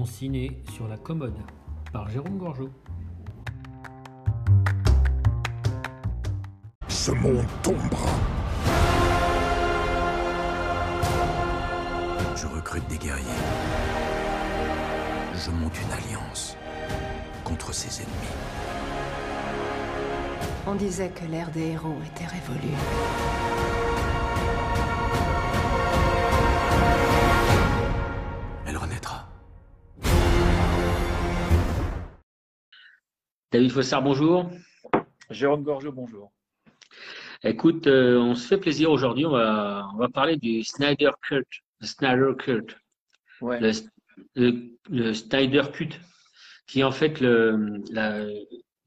Mon ciné sur la commode par Jérôme Gorgeau. Ce monde tombera. Je recrute des guerriers. Je monte une alliance contre ses ennemis. On disait que l'ère des héros était révolue. David Fossard, bonjour. Jérôme Gorgeau, bonjour. Écoute, euh, on se fait plaisir aujourd'hui. On va, on va parler du Snyder Cut. Le Snyder Cut. Ouais. Le, le- le Snyder Cut, qui est en fait le, la,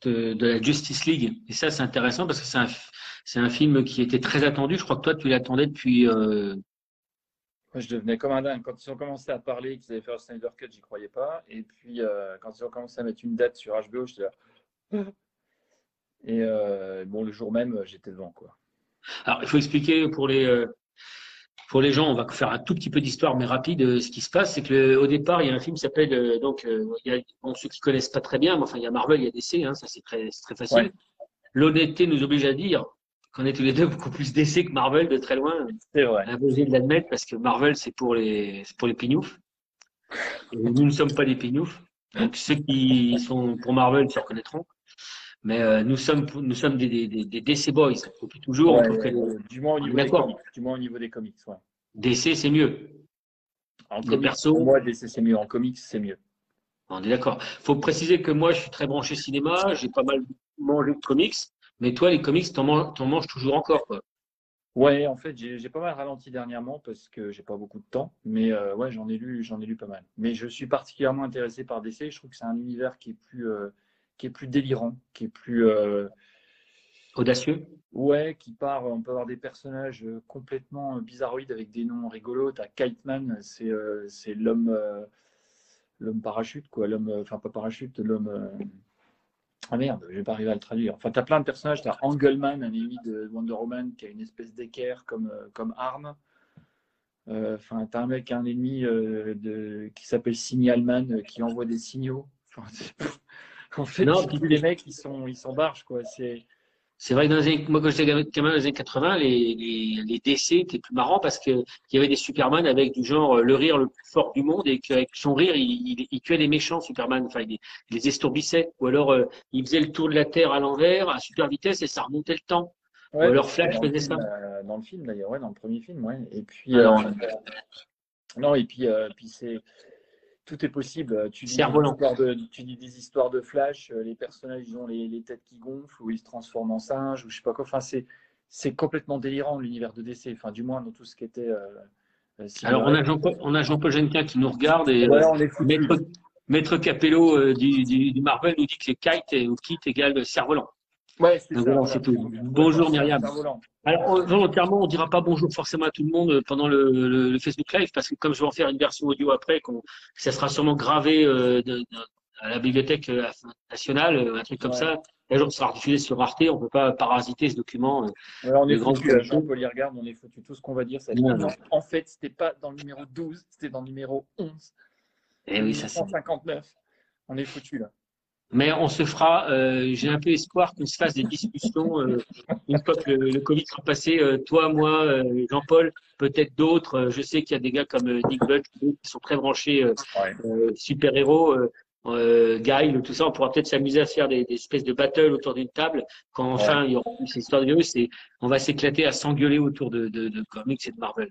de, de la Justice League. Et ça, c'est intéressant parce que c'est un, c'est un film qui était très attendu. Je crois que toi, tu l'attendais depuis. euh, Moi, je devenais comme un dingue. Quand ils ont commencé à parler qu'ils allaient faire le Snyder Cut, j'y croyais pas. Et puis, euh, quand ils ont commencé à mettre une date sur HBO, j'étais là. Et euh, bon, le jour même, j'étais devant, quoi. Alors, il faut expliquer pour les, euh, pour les gens, on va faire un tout petit peu d'histoire, mais rapide. euh, Ce qui se passe, c'est que le- au départ, il y a un film qui s'appelle, donc, il y a, bon, ceux qui connaissent pas très bien, mais enfin, il y a Marvel, il y a DC, hein, ça c'est très, très facile. Ouais. L'honnêteté nous oblige à dire qu'on est tous les deux beaucoup plus DC que Marvel de très loin. C'est vrai. Imposé de l'admettre parce que Marvel, c'est pour les, pour les pignoufs. Et nous ne sommes pas des pignoufs. Donc, ceux qui sont pour Marvel se reconnaîtront. Mais euh, nous sommes, nous sommes des, des, des, des DC Boys. Depuis toujours, on Ouais, euh, du moins au niveau des comics. Du moins au niveau des comics, ouais. DC, c'est mieux. En comics, persos. pour moi, DC, c'est mieux. En comics, c'est mieux. On est d'accord. Faut préciser que moi, je suis très branché cinéma, j'ai pas mal mangé de comics, mais toi, les comics, t'en manges, t'en manges toujours encore, quoi. Ouais, en fait, j'ai j'ai pas mal ralenti dernièrement parce que j'ai pas beaucoup de temps. Mais euh, ouais, j'en ai lu, j'en ai lu pas mal. Mais je suis particulièrement intéressé par DC. Je trouve que c'est un univers qui est plus, euh, qui est plus délirant, qui est plus, euh, Audacieux. ouais, qui part. On peut avoir des personnages euh, complètement euh, bizarroïdes avec des noms rigolos. T'as Kite Man, c'est euh, c'est l'homme, euh, l'homme parachute, quoi. L'homme, euh, enfin pas parachute, l'homme. euh, Ah merde, je vais pas arriver à le traduire. Enfin, t'as plein de personnages. T'as Angleman, un ennemi de Wonder Woman, qui a une espèce d'équerre comme, euh, comme arme. Euh, Enfin, t'as un mec, un ennemi euh, de, qui s'appelle Signalman, euh, qui envoie des signaux. En fait, Non, les mecs, ils sont, ils sont barges, quoi. C'est C'est vrai que dans les années, moi, quand j'étais gamin dans les années 80, les, les, les DC étaient plus marrants parce que il y avait des Superman avec du genre euh, le rire le plus fort du monde et qu'avec son rire, il, il, il tuait les méchants Superman. Enfin, il, les- il les estourbissait. Ou alors, euh, il faisait le tour de la Terre à l'envers, à super vitesse et ça remontait le temps. Ouais, alors Flash faisait film, ça. euh, dans le film d'ailleurs, ouais, dans le premier film, ouais. Et puis, Alors, euh, non, et puis, puis c'est tout est possible. Tu dis, des Cerf-volant. histoires de, tu dis des histoires de Flash, euh, les personnages ils ont les, les têtes qui gonflent ou ils se transforment en singes ou je sais pas quoi. Enfin, c'est c'est complètement délirant l'univers de DC. Enfin, du moins dans tout ce qui était. euh, euh, Alors, on a Jean-Paul, on a Jean-Paul Genquin qui nous regarde et Ouais, euh, on est foutus. Maître, Maître Capello euh, du, du, du Marvel nous dit que kite et- ou kit égale cerf-volant. Ouais, c'est ça, voilà. Bonjour, Myriam. Alors, on- volontairement, on dira pas bonjour forcément à tout le monde euh, pendant le, le- le Facebook Live, parce que comme je vais en faire une version audio après, qu'on, ça sera sûrement gravé euh, de- de- à la bibliothèque euh, nationale, euh, un truc comme Ouais. ça. Un jour, ça sera diffusé sur Arte, on peut pas parasiter ce document. Ouais, on est Les films. Jean-Paul y regarde, on est foutu. Tout ce qu'on va dire, c'est Non, en fait, c'était pas dans le numéro 12, c'était dans le numéro 11. Eh oui, ça c'est. 159. On est foutu là. Mais on se fera, euh, j'ai un peu espoir qu'on se fasse des discussions euh, une fois que le, le Covid sera passé, euh, toi, moi, euh, Jean-Paul, peut-être d'autres. Euh, je sais qu'il y a des gars comme euh, Nick Butch qui sont très branchés euh, Ouais. euh, super-héros, euh, euh, Guile, tout ça. On pourra peut-être s'amuser à faire des, des espèces de battles autour d'une table. Quand enfin il y aura plus histoire de virus, et on va s'éclater à s'engueuler autour de, de, de comics et de Marvel.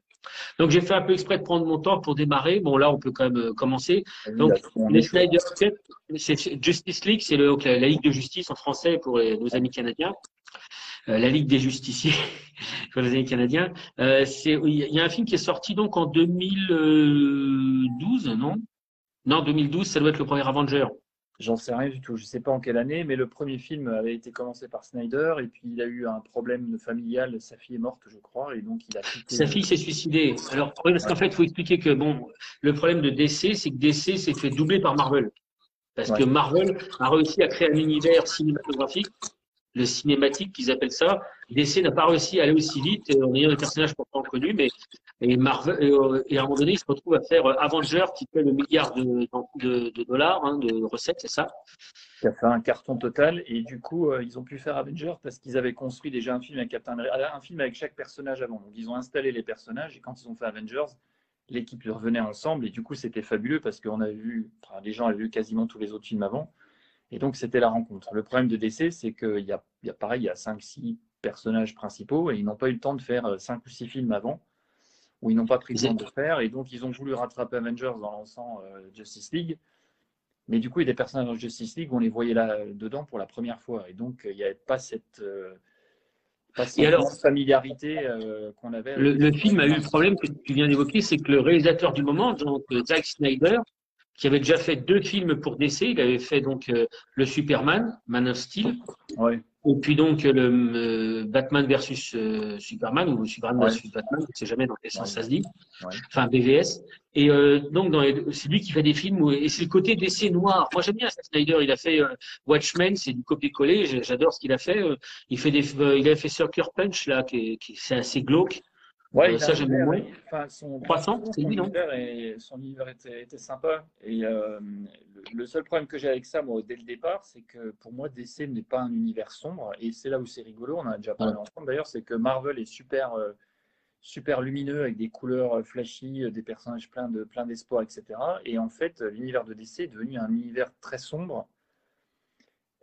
Donc j'ai fait un peu exprès de prendre mon temps pour démarrer. Bon là, on peut quand même euh, commencer. Donc, on Les. Snyder Cut, c'est Justice League, c'est le, donc la, la Ligue de justice en français pour les- nos amis canadiens. Euh, la Ligue des justiciers pour les amis canadiens. Euh, c'est, il y a- il y a un film qui est sorti donc en 2012, non? Non, 2012, ça doit être le premier Avenger. J'en sais rien du tout. Je sais pas en quelle année, mais le premier film avait été commencé par Snyder et puis il a eu un problème familial. Sa fille est morte, je crois, et donc il a quitté. Sa fille s'est suicidée. Alors, parce qu'en fait, il faut expliquer que bon, le problème de DC, c'est que DC s'est fait doubler par Marvel. Parce Ouais. que Marvel a réussi à créer un univers cinématographique le cinématique qu'ils appellent ça. DC n'a pas réussi à aller aussi vite euh, en ayant des personnages pourtant connus, mais et Marvel euh, et à un moment donné, ils se retrouvent à faire euh, Avengers qui fait le milliard de, dollars hein, de recettes, c'est ça? Qui a fait un carton total. Et du coup ils ont pu faire Avengers parce qu'ils avaient construit déjà un film avec Captain un film avec chaque personnage avant. Donc ils ont installé les personnages et quand ils ont fait Avengers, l'équipe revenait ensemble. Et du coup c'était fabuleux parce qu'on a vu, enfin, les gens avaient vu quasiment tous les autres films avant. Et donc c'était la rencontre. Le problème de DC, c'est qu'il y a, il pareil, il y a 5-6 personnages principaux et ils n'ont pas eu le temps de faire 5 euh, ou 6 films avant où ils n'ont pas pris le temps de faire et donc ils ont voulu rattraper Avengers en lançant euh, Justice League. Mais du coup, il y a des personnages dans Justice League, on les voyait là dedans pour la première fois et donc il n'y avait pas cette euh, et alors, familiarité euh, qu'on avait. Le, film a eu le problème que tu viens d'évoquer, c'est que le réalisateur du moment, donc euh, Zack Snyder, qui avait déjà fait deux films pour DC, il avait fait donc euh, le Superman, Man of Steel, ouais. Et puis donc le euh, Batman versus euh, Superman ou Superman versus Batman, je ne sais jamais dans quel sens ça se dit. Enfin BVS. Et euh, donc c'est lui qui fait des films où, et c'est le côté d'essai noir. Moi j'aime bien Snyder. Il a fait Watchmen, c'est du copier-coller. J'adore ce qu'il a fait. il fait des, il a fait Sucker Punch là, qui, qui c'est assez glauque. Ouais, euh, ça j'aime bien. Enfin, son, 300, c'est lui, non Son univers était, était, sympa. Et euh, le, seul problème que j'ai avec ça, moi, dès le départ, c'est que pour moi, DC n'est pas un univers sombre. Et c'est là où c'est rigolo, on en a déjà parlé ensemble d'ailleurs, c'est que Marvel est super, euh, super lumineux avec des couleurs flashy, des personnages pleins de plein d'espoir, etc. Et en fait, l'univers de DC est devenu un univers très sombre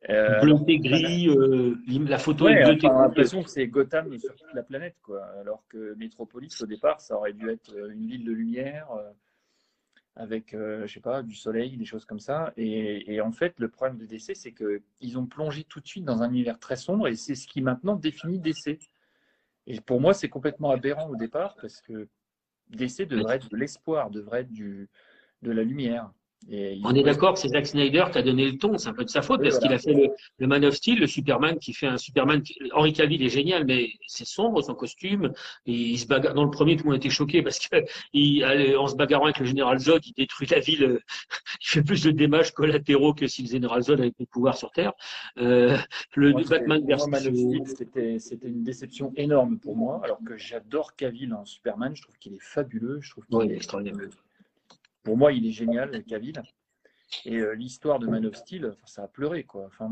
euh, bleuté gris, euh, la photo est bleutée. On a l'impression que c'est Gotham sur toute la planète, quoi. Alors que Metropolis, au départ, ça aurait dû être euh, une ville de lumière euh, avec, je sais pas, du soleil, des choses comme ça. Et, et en fait, le problème de DC, c'est qu'ils ont plongé tout de suite dans un univers très sombre et c'est ce qui maintenant définit DC. Et pour moi, c'est complètement aberrant au départ parce que DC devrait être de l'espoir, devrait être du, de la lumière. On est d'accord que c'est Zack Snyder qui a donné le ton, c'est un peu de sa faute, parce qu'il a fait le, Man of Steel, le Superman qui fait un Superman. Henri Cavill est génial, mais c'est sombre son costume. Et il se bagarre. Dans le premier, tout le monde était choqué parce qu'en se bagarrant avec le général Zod, il détruit la ville. Il fait plus de dommages collatéraux que si le général Zod avait des pouvoirs sur Terre. Euh, le Batman versus. Man of Steel, c'était une déception énorme pour moi, alors que j'adore Cavill en Superman. Je trouve qu'il est fabuleux. Je trouve qu'il est extraordinaire. Pour moi, il est génial, Cavill. Et euh, l'histoire de Man of Steel, ça a pleuré, quoi. Enfin,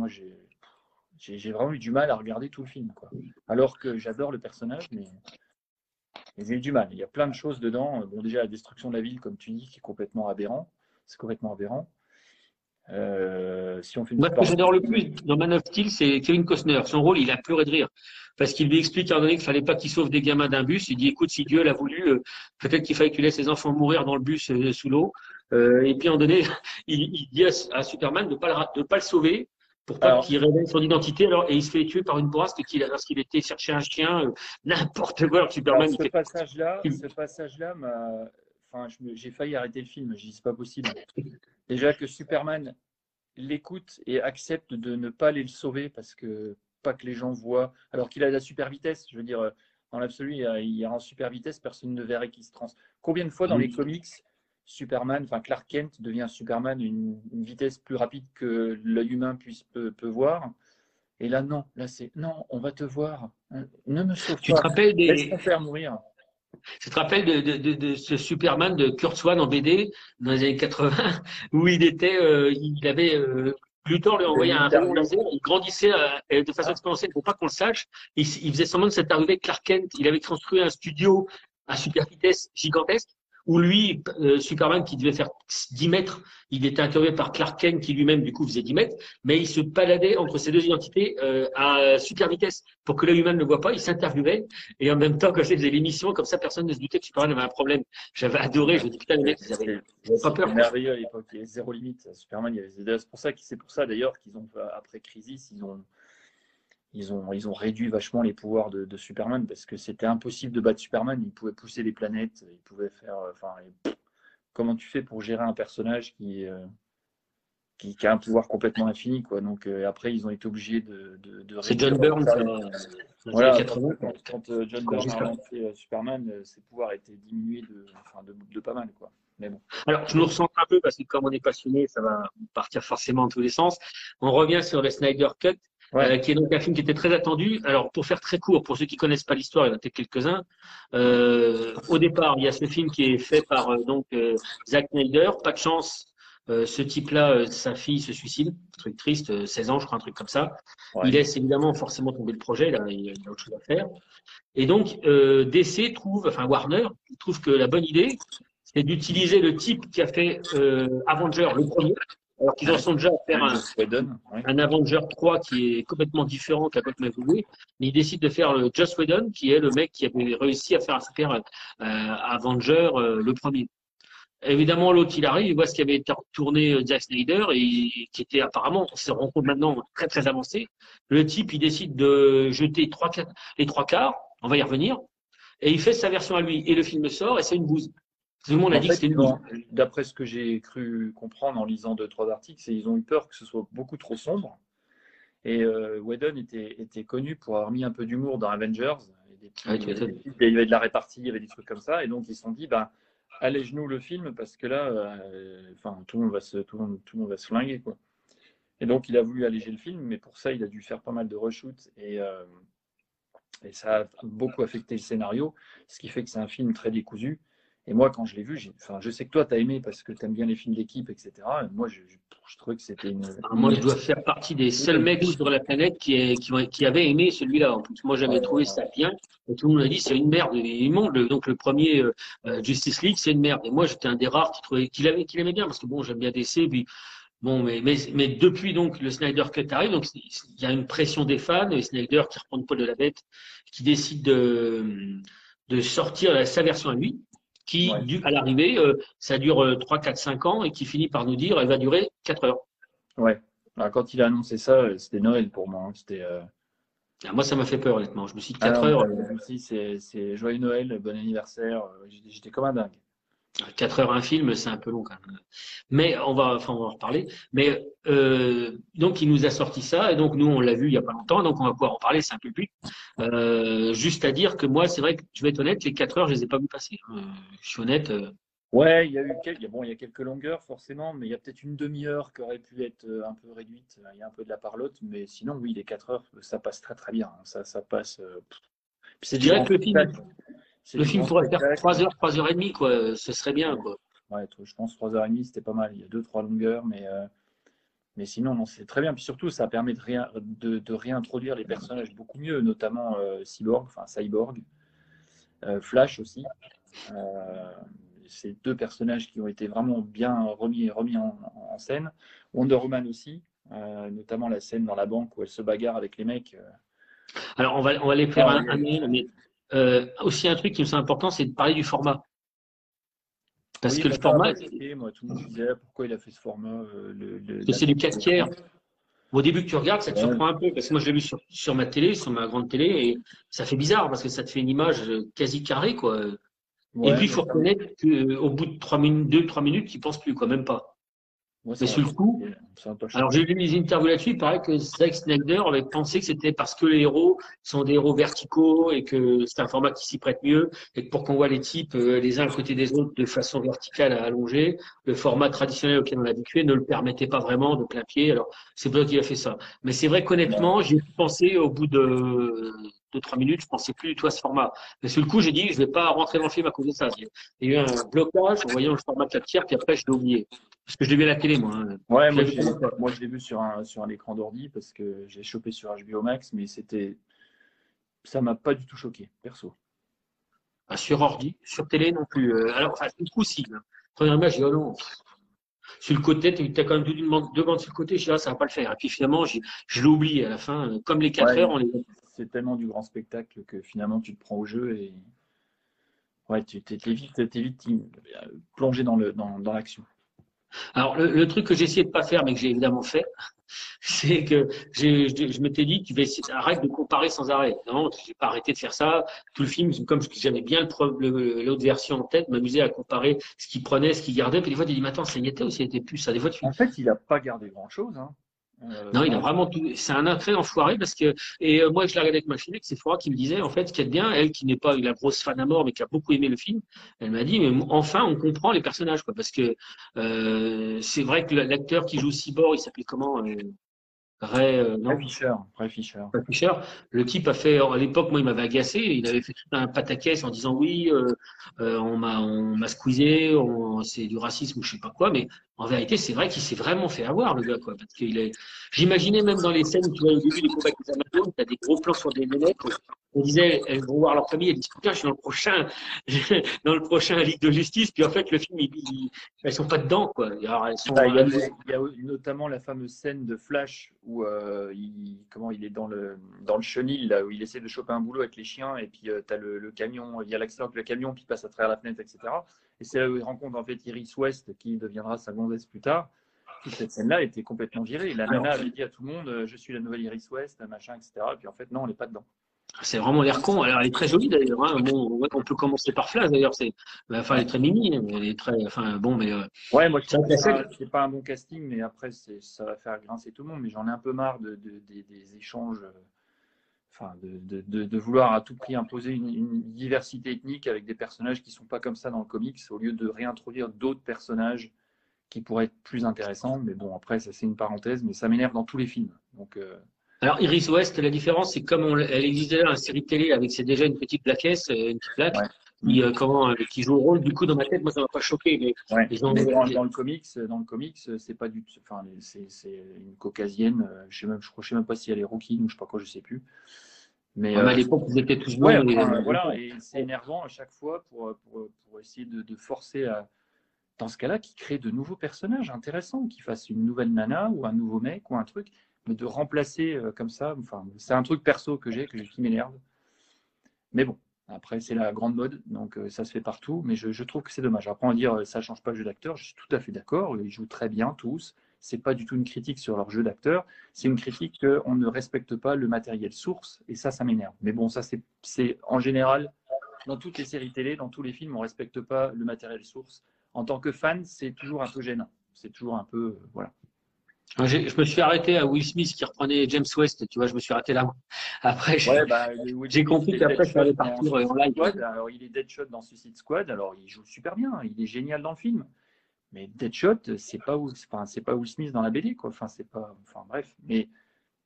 j'ai vraiment eu du mal à regarder tout le film, quoi. Alors que j'adore le personnage, mais j'ai eu du mal. Il y a plein de choses dedans. Bon, déjà, la destruction de la ville, comme tu dis, qui est complètement aberrant. C'est complètement aberrant. Euh, si on fait Moi, ce que j'adore le plus dans Man of Steel, c'est Kevin Costner. Son rôle, il a pleuré de rire. Parce qu'il lui explique à un donné qu'il fallait pas qu'il sauve des gamins d'un bus. Il dit, écoute, si Dieu l'a voulu, euh, peut-être qu'il fallait que tu laisses les enfants mourir dans le bus euh, sous l'eau. et puis, à un donné, il, il dit à, Superman de pas le, pas le sauver pour pas qu'il révèle son identité. Alors, et il se fait tuer par une bourrasque qu'il a, lorsqu'il était chercher un chien, n'importe quoi. Superman. ce passage-là, ce passage-là, enfin, j'ai failli arrêter le film. J'ai dit, c'est pas possible. Déjà que Superman l'écoute et accepte de ne pas aller le sauver parce que pas que les gens voient, alors qu'il a la super vitesse. Je veux dire, dans l'absolu, il y a en super vitesse, personne ne verrait qu'il se trans. Combien de fois dans les comics, Superman, enfin Clark Kent devient Superman une, une vitesse plus rapide que l'œil humain puisse peut, voir. Et là, non, là c'est non, on va te voir. Ne me sauve tu pas. Te rappelles des... Laisse-moi faire mourir. Tu te rappelles de, ce Superman de Kurt Swan en BD dans les années 80 où il était, euh, il avait euh, Luthor lui envoyait un rayon laser, il grandissait euh, de façon exponentielle pour pas qu'on le sache. Il, il faisait semblant de s'être arrivé Clark Kent. Il avait construit un studio à super vitesse gigantesque où lui, euh, Superman, qui devait faire 10 mètres, il était interviewé par Clark Kent, qui lui-même, du coup, faisait 10 mètres, mais il se baladait entre ces deux identités euh, à super vitesse pour que l'œil humain ne le voit pas. Il s'interviewait, et en même temps, quand il faisait l'émission, comme ça, personne ne se doutait que Superman avait un problème. J'avais adoré, je me dis, putain, les mecs, ils avaient, pas peur. Merveilleux à l'époque, il y avait zéro limite. Superman, il y avait... c'est pour ça, c'est pour ça d'ailleurs qu'ils ont, après Crisis, ils ont ils ont, ils ont réduit vachement les pouvoirs de, Superman parce que c'était impossible de battre Superman. Il pouvait pousser les planètes, il pouvait faire. Euh, enfin, comment tu fais pour gérer un personnage qui, euh, qui, a un pouvoir complètement infini quoi? Donc euh, après, ils ont été obligés de. de, C'est John Byrne. Voilà, quand, John Byrne a lancé Superman, ses pouvoirs étaient diminués de, enfin, de, pas mal quoi. Mais bon. Alors, je nous ressens un peu parce que comme on est passionné, ça va partir forcément en tous les sens. On revient sur le Snyder Cut. Ouais. euh, qui est donc un film qui était très attendu. Alors, pour faire très court, pour ceux qui connaissent pas l'histoire, il y en a peut-être quelques-uns. Euh, au départ, il y a ce film qui est fait par euh, donc euh, Zack Snyder. Pas de chance, ce type-là, sa fille se suicide. Truc triste, euh, 16 ans, je crois, un truc comme ça. Ouais. Il laisse évidemment forcément tomber le projet. Là, il y a il a autre chose à faire. Et donc, DC trouve, enfin Warner, trouve que la bonne idée, c'est d'utiliser le type qui a fait Avenger, le premier, alors qu'ils en sont déjà à faire un, un Avenger 3 qui est complètement différent complètement évolué, mais il décide de faire le Joss Whedon, qui est le mec qui avait réussi à faire un super euh, Avenger, euh, le premier. Évidemment, l'autre, il arrive, il voit ce qui avait été tourné euh, Zack Snyder, et qui était apparemment, on se rend compte maintenant, très très avancé. Le type, il décide de jeter trois, les trois quarts, on va y revenir, et il fait sa version à lui. Et le film sort, et c'est une bouse. Tout le monde a En dit fait, que c'était ils D'après ce que j'ai cru comprendre en lisant deux, trois articles, c'est qu'ils ont eu peur que ce soit beaucoup trop sombre. Et euh, Whedon était, était connu pour avoir mis un peu d'humour dans Avengers. Et des petits- des petits- il y avait de la répartie, il y avait des trucs comme ça. Et donc, ils se sont dit, ben, allège-nous le film parce que là, euh, enfin, tout, le monde va se, tout, le monde, tout le monde va se flinguer. Quoi. Et donc, il a voulu alléger le film, mais pour ça, il a dû faire pas mal de reshoots. Et, euh, et ça a beaucoup affecté le scénario, ce qui fait que c'est un film très décousu. Et moi, quand je l'ai vu, j'ai- enfin, je sais que toi, tu as aimé parce que tu aimes bien les films d'équipe, etc. Et moi, je, je, je trouvais que c'était une. Alors, moi, je dois faire partie des seuls mecs sur la planète qui, est, qui, avaient aimé celui-là. En plus, moi, j'avais trouvé ça bien. Et tout le monde a dit c'est une merde. Et immonde. Le- Donc, le premier euh, euh, Justice League, c'est une merde. Et moi, j'étais un des rares qui trouvait qu'il avait, qu'il aimait bien parce que bon, j'aime bien DC. Puis bon, mais, mais, mais depuis donc le Snyder Cut arrive, donc il y a une pression des fans. Et Snyder qui reprend le poil de la bête, qui décide de, de sortir sa version à lui. Qui, Ouais. à l'arrivée, euh, ça dure euh, 3, 4, 5 ans et qui finit par nous dire elle va durer 4 heures. Ouais. Alors, quand il a annoncé ça, euh, c'était Noël pour moi. hein. C'était. euh, Ah, Moi, ça m'a fait peur, honnêtement. Je me suis dit ah 4 non, heures, euh, c'est joyeux Noël, bon anniversaire. euh, j'étais comme un dingue. 4 heures un film, c'est un peu long quand même. Mais on va, enfin, on va en reparler. Mais euh, donc, il nous a sorti ça, et donc nous, on l'a vu il y a pas longtemps, donc on va pouvoir en parler, c'est un peu plus. Euh, juste à dire que moi, c'est vrai que je vais être honnête, les 4 heures, je les ai pas vu passer. Euh, je suis honnête. euh, Ouais, il y a eu quelques, bon, il y a quelques longueurs forcément, mais il y a peut-être une demi-heure qui aurait pu être un peu réduite. Il y a un peu de la parlotte, mais sinon, oui, les 4 heures, ça passe très très bien. hein. Ça, ça passe. c'est que le film- le film pourrait faire spectacle. 3 heures, 3 heures et demie, quoi. Ce serait bien, quoi. Ouais, je pense 3h30, c'était pas mal. Il y a deux, trois longueurs, mais, euh, mais sinon, non, c'est très bien. Puis surtout, ça permet de, réin- de, de réintroduire les personnages beaucoup mieux, notamment euh, Cyborg, enfin Cyborg, euh, Flash aussi. C'est deux personnages qui ont été vraiment bien remis, remis en, en scène. Wonder Woman aussi, notamment la scène dans la banque où elle se bagarre avec les mecs. Alors, on va, on va les faire Ah, un, oui. un, un, mais euh, aussi un truc qui me semble important, c'est de parler du format. Parce oui, que le m'a format, moi, tout le monde disait pourquoi il a fait ce format. euh, le, le- que c'est du 4 tiers. Au début que tu regardes, ça te Ouais. surprend un peu, parce que moi je l'ai vu sur, sur ma télé, sur ma grande télé, et ça fait bizarre, parce que ça te fait une image euh, quasi carrée, quoi. Ouais, et puis il faut reconnaître qu'au bout de 3 minutes, 2-3 minutes, tu penses plus, quoi, même pas. Moi, mais sur le coup. Alors j'ai lu des interviews là-dessus, il paraît que Zack Snyder avait pensé que c'était parce que les héros sont des héros verticaux et que c'est un format qui s'y prête mieux, et que pour qu'on voit les types euh, les uns à côté des autres de façon verticale à allonger, le format traditionnel auquel on est habitué ne le permettait pas vraiment de plein pied. Alors c'est pour ça qu'il a fait ça. Mais c'est vrai qu'honnêtement, j'ai pensé au bout de de trois minutes, je pensais plus du tout à ce format. Mais sur le coup, j'ai dit, je vais pas rentrer dans le film à cause de ça. Il y a eu un blocage en voyant le format 4 tiers, puis après je l'ai oublié. Parce que je l'ai vu à la télé, moi. hein. Ouais, moi, je l'ai vu sur un, sur un écran d'ordi parce que j'ai chopé sur HBO Max, mais c'était. Ça m'a pas du tout choqué, perso. Ah, sur ordi, sur télé non plus. Euh, alors, enfin, du coup, si. Première image, j'ai dit, oh non. Sur le côté, tu as quand même deux, bandes sur le côté, je dis, ah, ça va pas le faire. Et puis finalement, je l'ai oublié à la fin. Comme les 4 Ouais. heures, on les C'est tellement du grand spectacle que finalement, tu te prends au jeu et. Ouais, tu t'es vite, vite euh, plongé dans le dans, dans l'action. Alors, le, le truc que j'ai essayé de pas faire, mais que j'ai évidemment fait, c'est que je, je m'étais dit, tu vas arrête de comparer sans arrêt. Non, j'ai pas arrêté de faire ça. Tout le film, comme j'avais bien le pro- le- l'autre version en tête, m'amusait à comparer ce qu'il prenait, ce qu'il gardait. Puis des fois, tu dis, mais attends, ça y était ou ça y était plus ça. Des fois, tu En fait, il a pas gardé grand chose. Hein. Euh, Non, il a vraiment tout. C'est un attrait enfoiré parce que et euh, moi je l'ai regardé avec ma fille, c'est Flora qui me disait en fait ce bien, elle qui n'est pas la grosse fan à mort mais qui a beaucoup aimé le film, elle m'a dit mais enfin on comprend les personnages quoi parce que euh, c'est vrai que l'acteur qui joue Cyborg il s'appelait comment euh, Ray, euh, non, Ray Fisher. Ray Fisher. Ray Fisher. Le type a fait, à l'époque, moi, il m'avait agacé. Il avait fait tout un pataquès en disant oui, euh, euh, on m'a, on m'a squeezé, c'est du racisme ou je sais pas quoi. Mais en vérité, c'est vrai qu'il s'est vraiment fait avoir, le gars, quoi. Parce qu'il est, j'imaginais même dans les scènes, tu vois, au début des combats avec les Amazones, t'as des gros plans sur des nénettes. On disait, elles vont voir leur famille, elles disent, putain, je suis dans le prochain, dans le prochain Ligue de Justice. Puis en fait, le film, il, il- elles sont pas dedans, quoi. Alors, elles sont, Ah, il, y a, il y a notamment la fameuse scène de Flash où euh, il, comment, il est dans le, dans le chenil, là, où il essaie de choper un boulot avec les chiens, et puis tu as le, le camion, il y a l'accident avec le camion qui passe à travers la fenêtre, etc. Et c'est là où il rencontre en fait Iris West, qui deviendra sa gonzesse plus tard. Toute cette scène-là était complètement virée. La nana avait dit à tout le monde euh, Je suis la nouvelle Iris West, machin, etc. Et puis en fait, non, on n'est pas dedans. C'est vraiment l'air con. Alors, elle est très jolie d'ailleurs. Hein. Bon, ouais, on peut commencer par Flash d'ailleurs. C'est, bah, enfin, elle est très mimi. Elle est très, enfin, bon, mais euh, Ouais, moi je c'est pas un bon casting, mais après ça va faire grincer tout le monde. Mais j'en ai un peu marre de, de- des- des échanges, euh, enfin de, de- de- de vouloir à tout prix imposer une, une diversité ethnique avec des personnages qui sont pas comme ça dans le comics, au lieu de réintroduire d'autres personnages qui pourraient être plus intéressants. Mais bon, après ça c'est une parenthèse, mais ça m'énerve dans tous les films. Donc euh, alors Iris West, la différence, c'est comme on, elle existait déjà dans la série télé avec c'est déjà une petite plaquesse, euh, une petite plaque, Ouais. qui, euh, comment, euh, qui joue le rôle. Du coup, dans ma tête, moi, ça m'a pas choqué. Mais Ouais. Ils ont- Mais dans, dans le comics, dans le comics, c'est pas du, enfin, c'est une caucasienne. Je sais même, je crois, je sais même pas si elle est rouquine ou je sais pas quoi, je sais plus. Mais, à euh, l'époque, ils étaient tous ouais, enfin, euh, voilà, et c'est énervant à chaque fois pour, pour, pour essayer de, de forcer à, dans ce cas-là, qui crée de nouveaux personnages intéressants, qui fassent une nouvelle nana ou un nouveau mec ou un truc, de remplacer euh, comme ça, enfin, c'est un truc perso que j'ai, qui m'énerve. Mais bon, après, c'est la grande mode, donc euh, ça se fait partout, mais je, trouve que c'est dommage. Après, on va dire, euh, ça change pas le jeu d'acteur, je suis tout à fait d'accord, ils jouent très bien tous. C'est pas du tout une critique sur leur jeu d'acteur, c'est une critique qu'on ne respecte pas le matériel source, et ça, ça m'énerve. Mais bon, ça, c'est- en général, dans toutes les séries télé, dans tous les films, on respecte pas le matériel source. En tant que fan, c'est toujours un peu gênant. C'est toujours un peu, voilà. Je me suis arrêté à Will Smith qui reprenait James West. Tu vois, je me suis arrêté là. Après, j'ai- bah, J'ai compris qu'après, ça allait partir en live. Squad, alors, il est Deadshot dans Suicide Squad, alors il joue super bien, il est génial dans le film. Mais Deadshot, c'est pas, Will- enfin, pas Will Smith dans la BD, quoi. Enfin, c'est pas, enfin, bref. Mais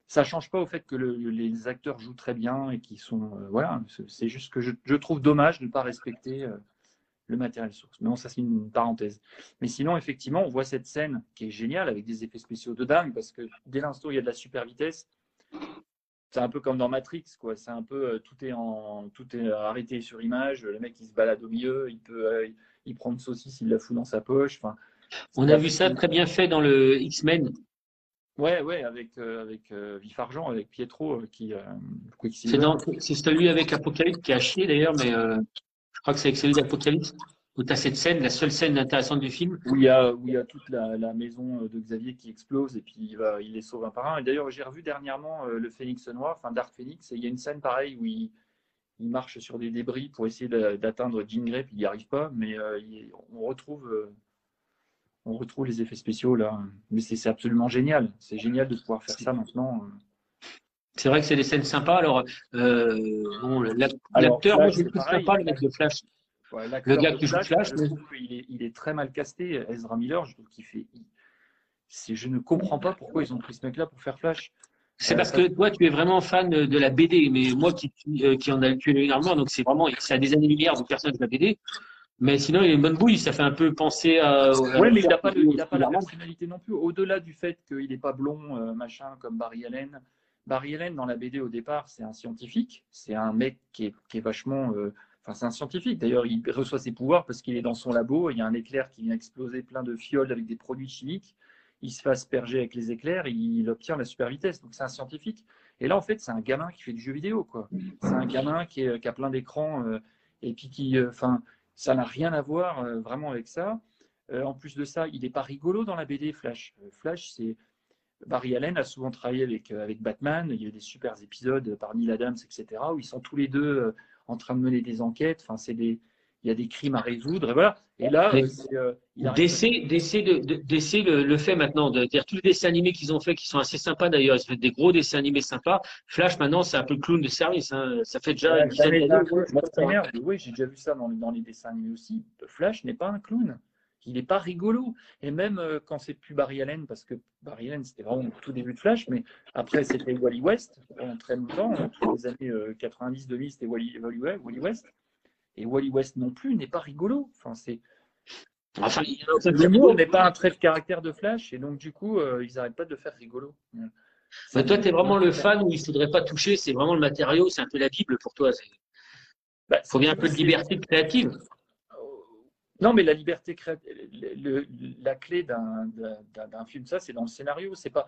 ça change pas au fait que le- les acteurs jouent très bien et qu'ils sont, euh, voilà. C'est- C'est juste que je, je trouve dommage de ne pas respecter euh, le matériel source. Mais bon, ça c'est une parenthèse. Mais sinon, effectivement, on voit cette scène qui est géniale avec des effets spéciaux de dingue parce que dès l'instant où il y a de la super vitesse, c'est un peu comme dans Matrix, quoi. C'est un peu euh, tout est en tout est arrêté sur image. Le mec il se balade au milieu, il peut euh, il prend une saucisse, il la fout dans sa poche. Enfin, on a vu ça très bien fait dans le X-Men. ouais, ouais, avec euh, avec Vif Argent, avec Pietro qui. C'est celui avec Apocalypse qui a chié d'ailleurs, mais je crois que c'est avec celui d'Apocalypse où tu as cette scène, la seule scène intéressante du film. où il y a, où il y a toute la, la maison de Xavier qui explose et puis il, va, il les sauve un par un. Et d'ailleurs, j'ai revu dernièrement euh, le Phénix Noir, enfin Dark Phoenix, et il y a une scène pareille où il, il marche sur des débris pour essayer d'atteindre Jean Grey, puis il n'y arrive pas, mais euh, il- on, retrouve, euh, on retrouve les effets spéciaux là. Mais c'est c'est absolument génial. C'est génial de pouvoir faire ça maintenant. C'est vrai que c'est des scènes sympas. Alors, euh, bon, l'acteur, moi, Flash, je le trouve sympa, le mec de Flash. Ouais, Le gars qui de joue Flash, mais- est, il est très mal casté. Ezra Miller, je trouve qu'il fait. il- Je ne comprends pas pourquoi ils ont pris ce mec-là pour faire Flash. C'est Euh, parce que toi, tu es vraiment fan de, de la BD, mais moi qui, euh, qui en a tué énormément, donc c'est vraiment, c'est à des années-lumière du personnage de la BD. Mais sinon, il a une bonne bouille, ça fait un peu penser à. Ouais, mais il n'a pas, il a pas la personnalité non plus. Au-delà du fait qu'il n'est pas blond, euh, machin, comme Barry Allen. Barry Allen, dans la BD au départ, c'est un scientifique. C'est un mec qui est, vachement. euh, Enfin, c'est un scientifique. D'ailleurs, il reçoit ses pouvoirs parce qu'il est dans son labo. Il y a un éclair qui vient exploser plein de fioles avec des produits chimiques. Il se fait asperger avec les éclairs. Il obtient la super vitesse. Donc, c'est un scientifique. Et là, en fait, c'est un gamin qui fait du jeu vidéo. quoi. C'est un gamin qui, est- a plein d'écrans. euh, et puis qui. euh, Enfin, ça n'a rien à voir vraiment avec ça. En plus de ça, il n'est pas rigolo dans la BD Flash. Flash, c'est Barry Allen a souvent travaillé avec, euh, avec Batman. Il y a eu des super épisodes par Neil Adams, etc., où ils sont tous les deux euh, en train de mener des enquêtes. Enfin, c'est des, il y a des crimes à résoudre. Et voilà. Et là, euh, euh, DC, DC, de, de- DC le, le fait maintenant, de dire tous les dessins animés qu'ils ont fait, qui sont assez sympas d'ailleurs, ils font des gros dessins animés sympas. Flash maintenant, c'est un peu le clown de service. hein. Ça fait déjà Ouais, une dizaine d'années. Oui, j'ai déjà vu ça dans, dans les dessins animés aussi. Flash n'est pas un clown. Il n'est pas rigolo. Et même euh, quand c'est plus Barry Allen, parce que Barry Allen, c'était vraiment au tout début de Flash, mais après, c'était Wally West pendant très longtemps. hein, Toutes les années 90-2000, c'était Wally, Wally, Wally West. Et Wally West non plus n'est pas rigolo. Enfin, c'est Enfin, L'humour n'est pas un trait de caractère de Flash, et donc du coup, euh, ils n'arrêtent pas de le faire rigolo. Toi, tu es vraiment le fan où il ne faudrait pas toucher, c'est vraiment le matériau, c'est un peu la Bible pour toi. Il Bah, faut bien un peu de liberté créative. Non, mais la liberté le- la clé d'un film, ça, c'est dans le scénario. C'est pas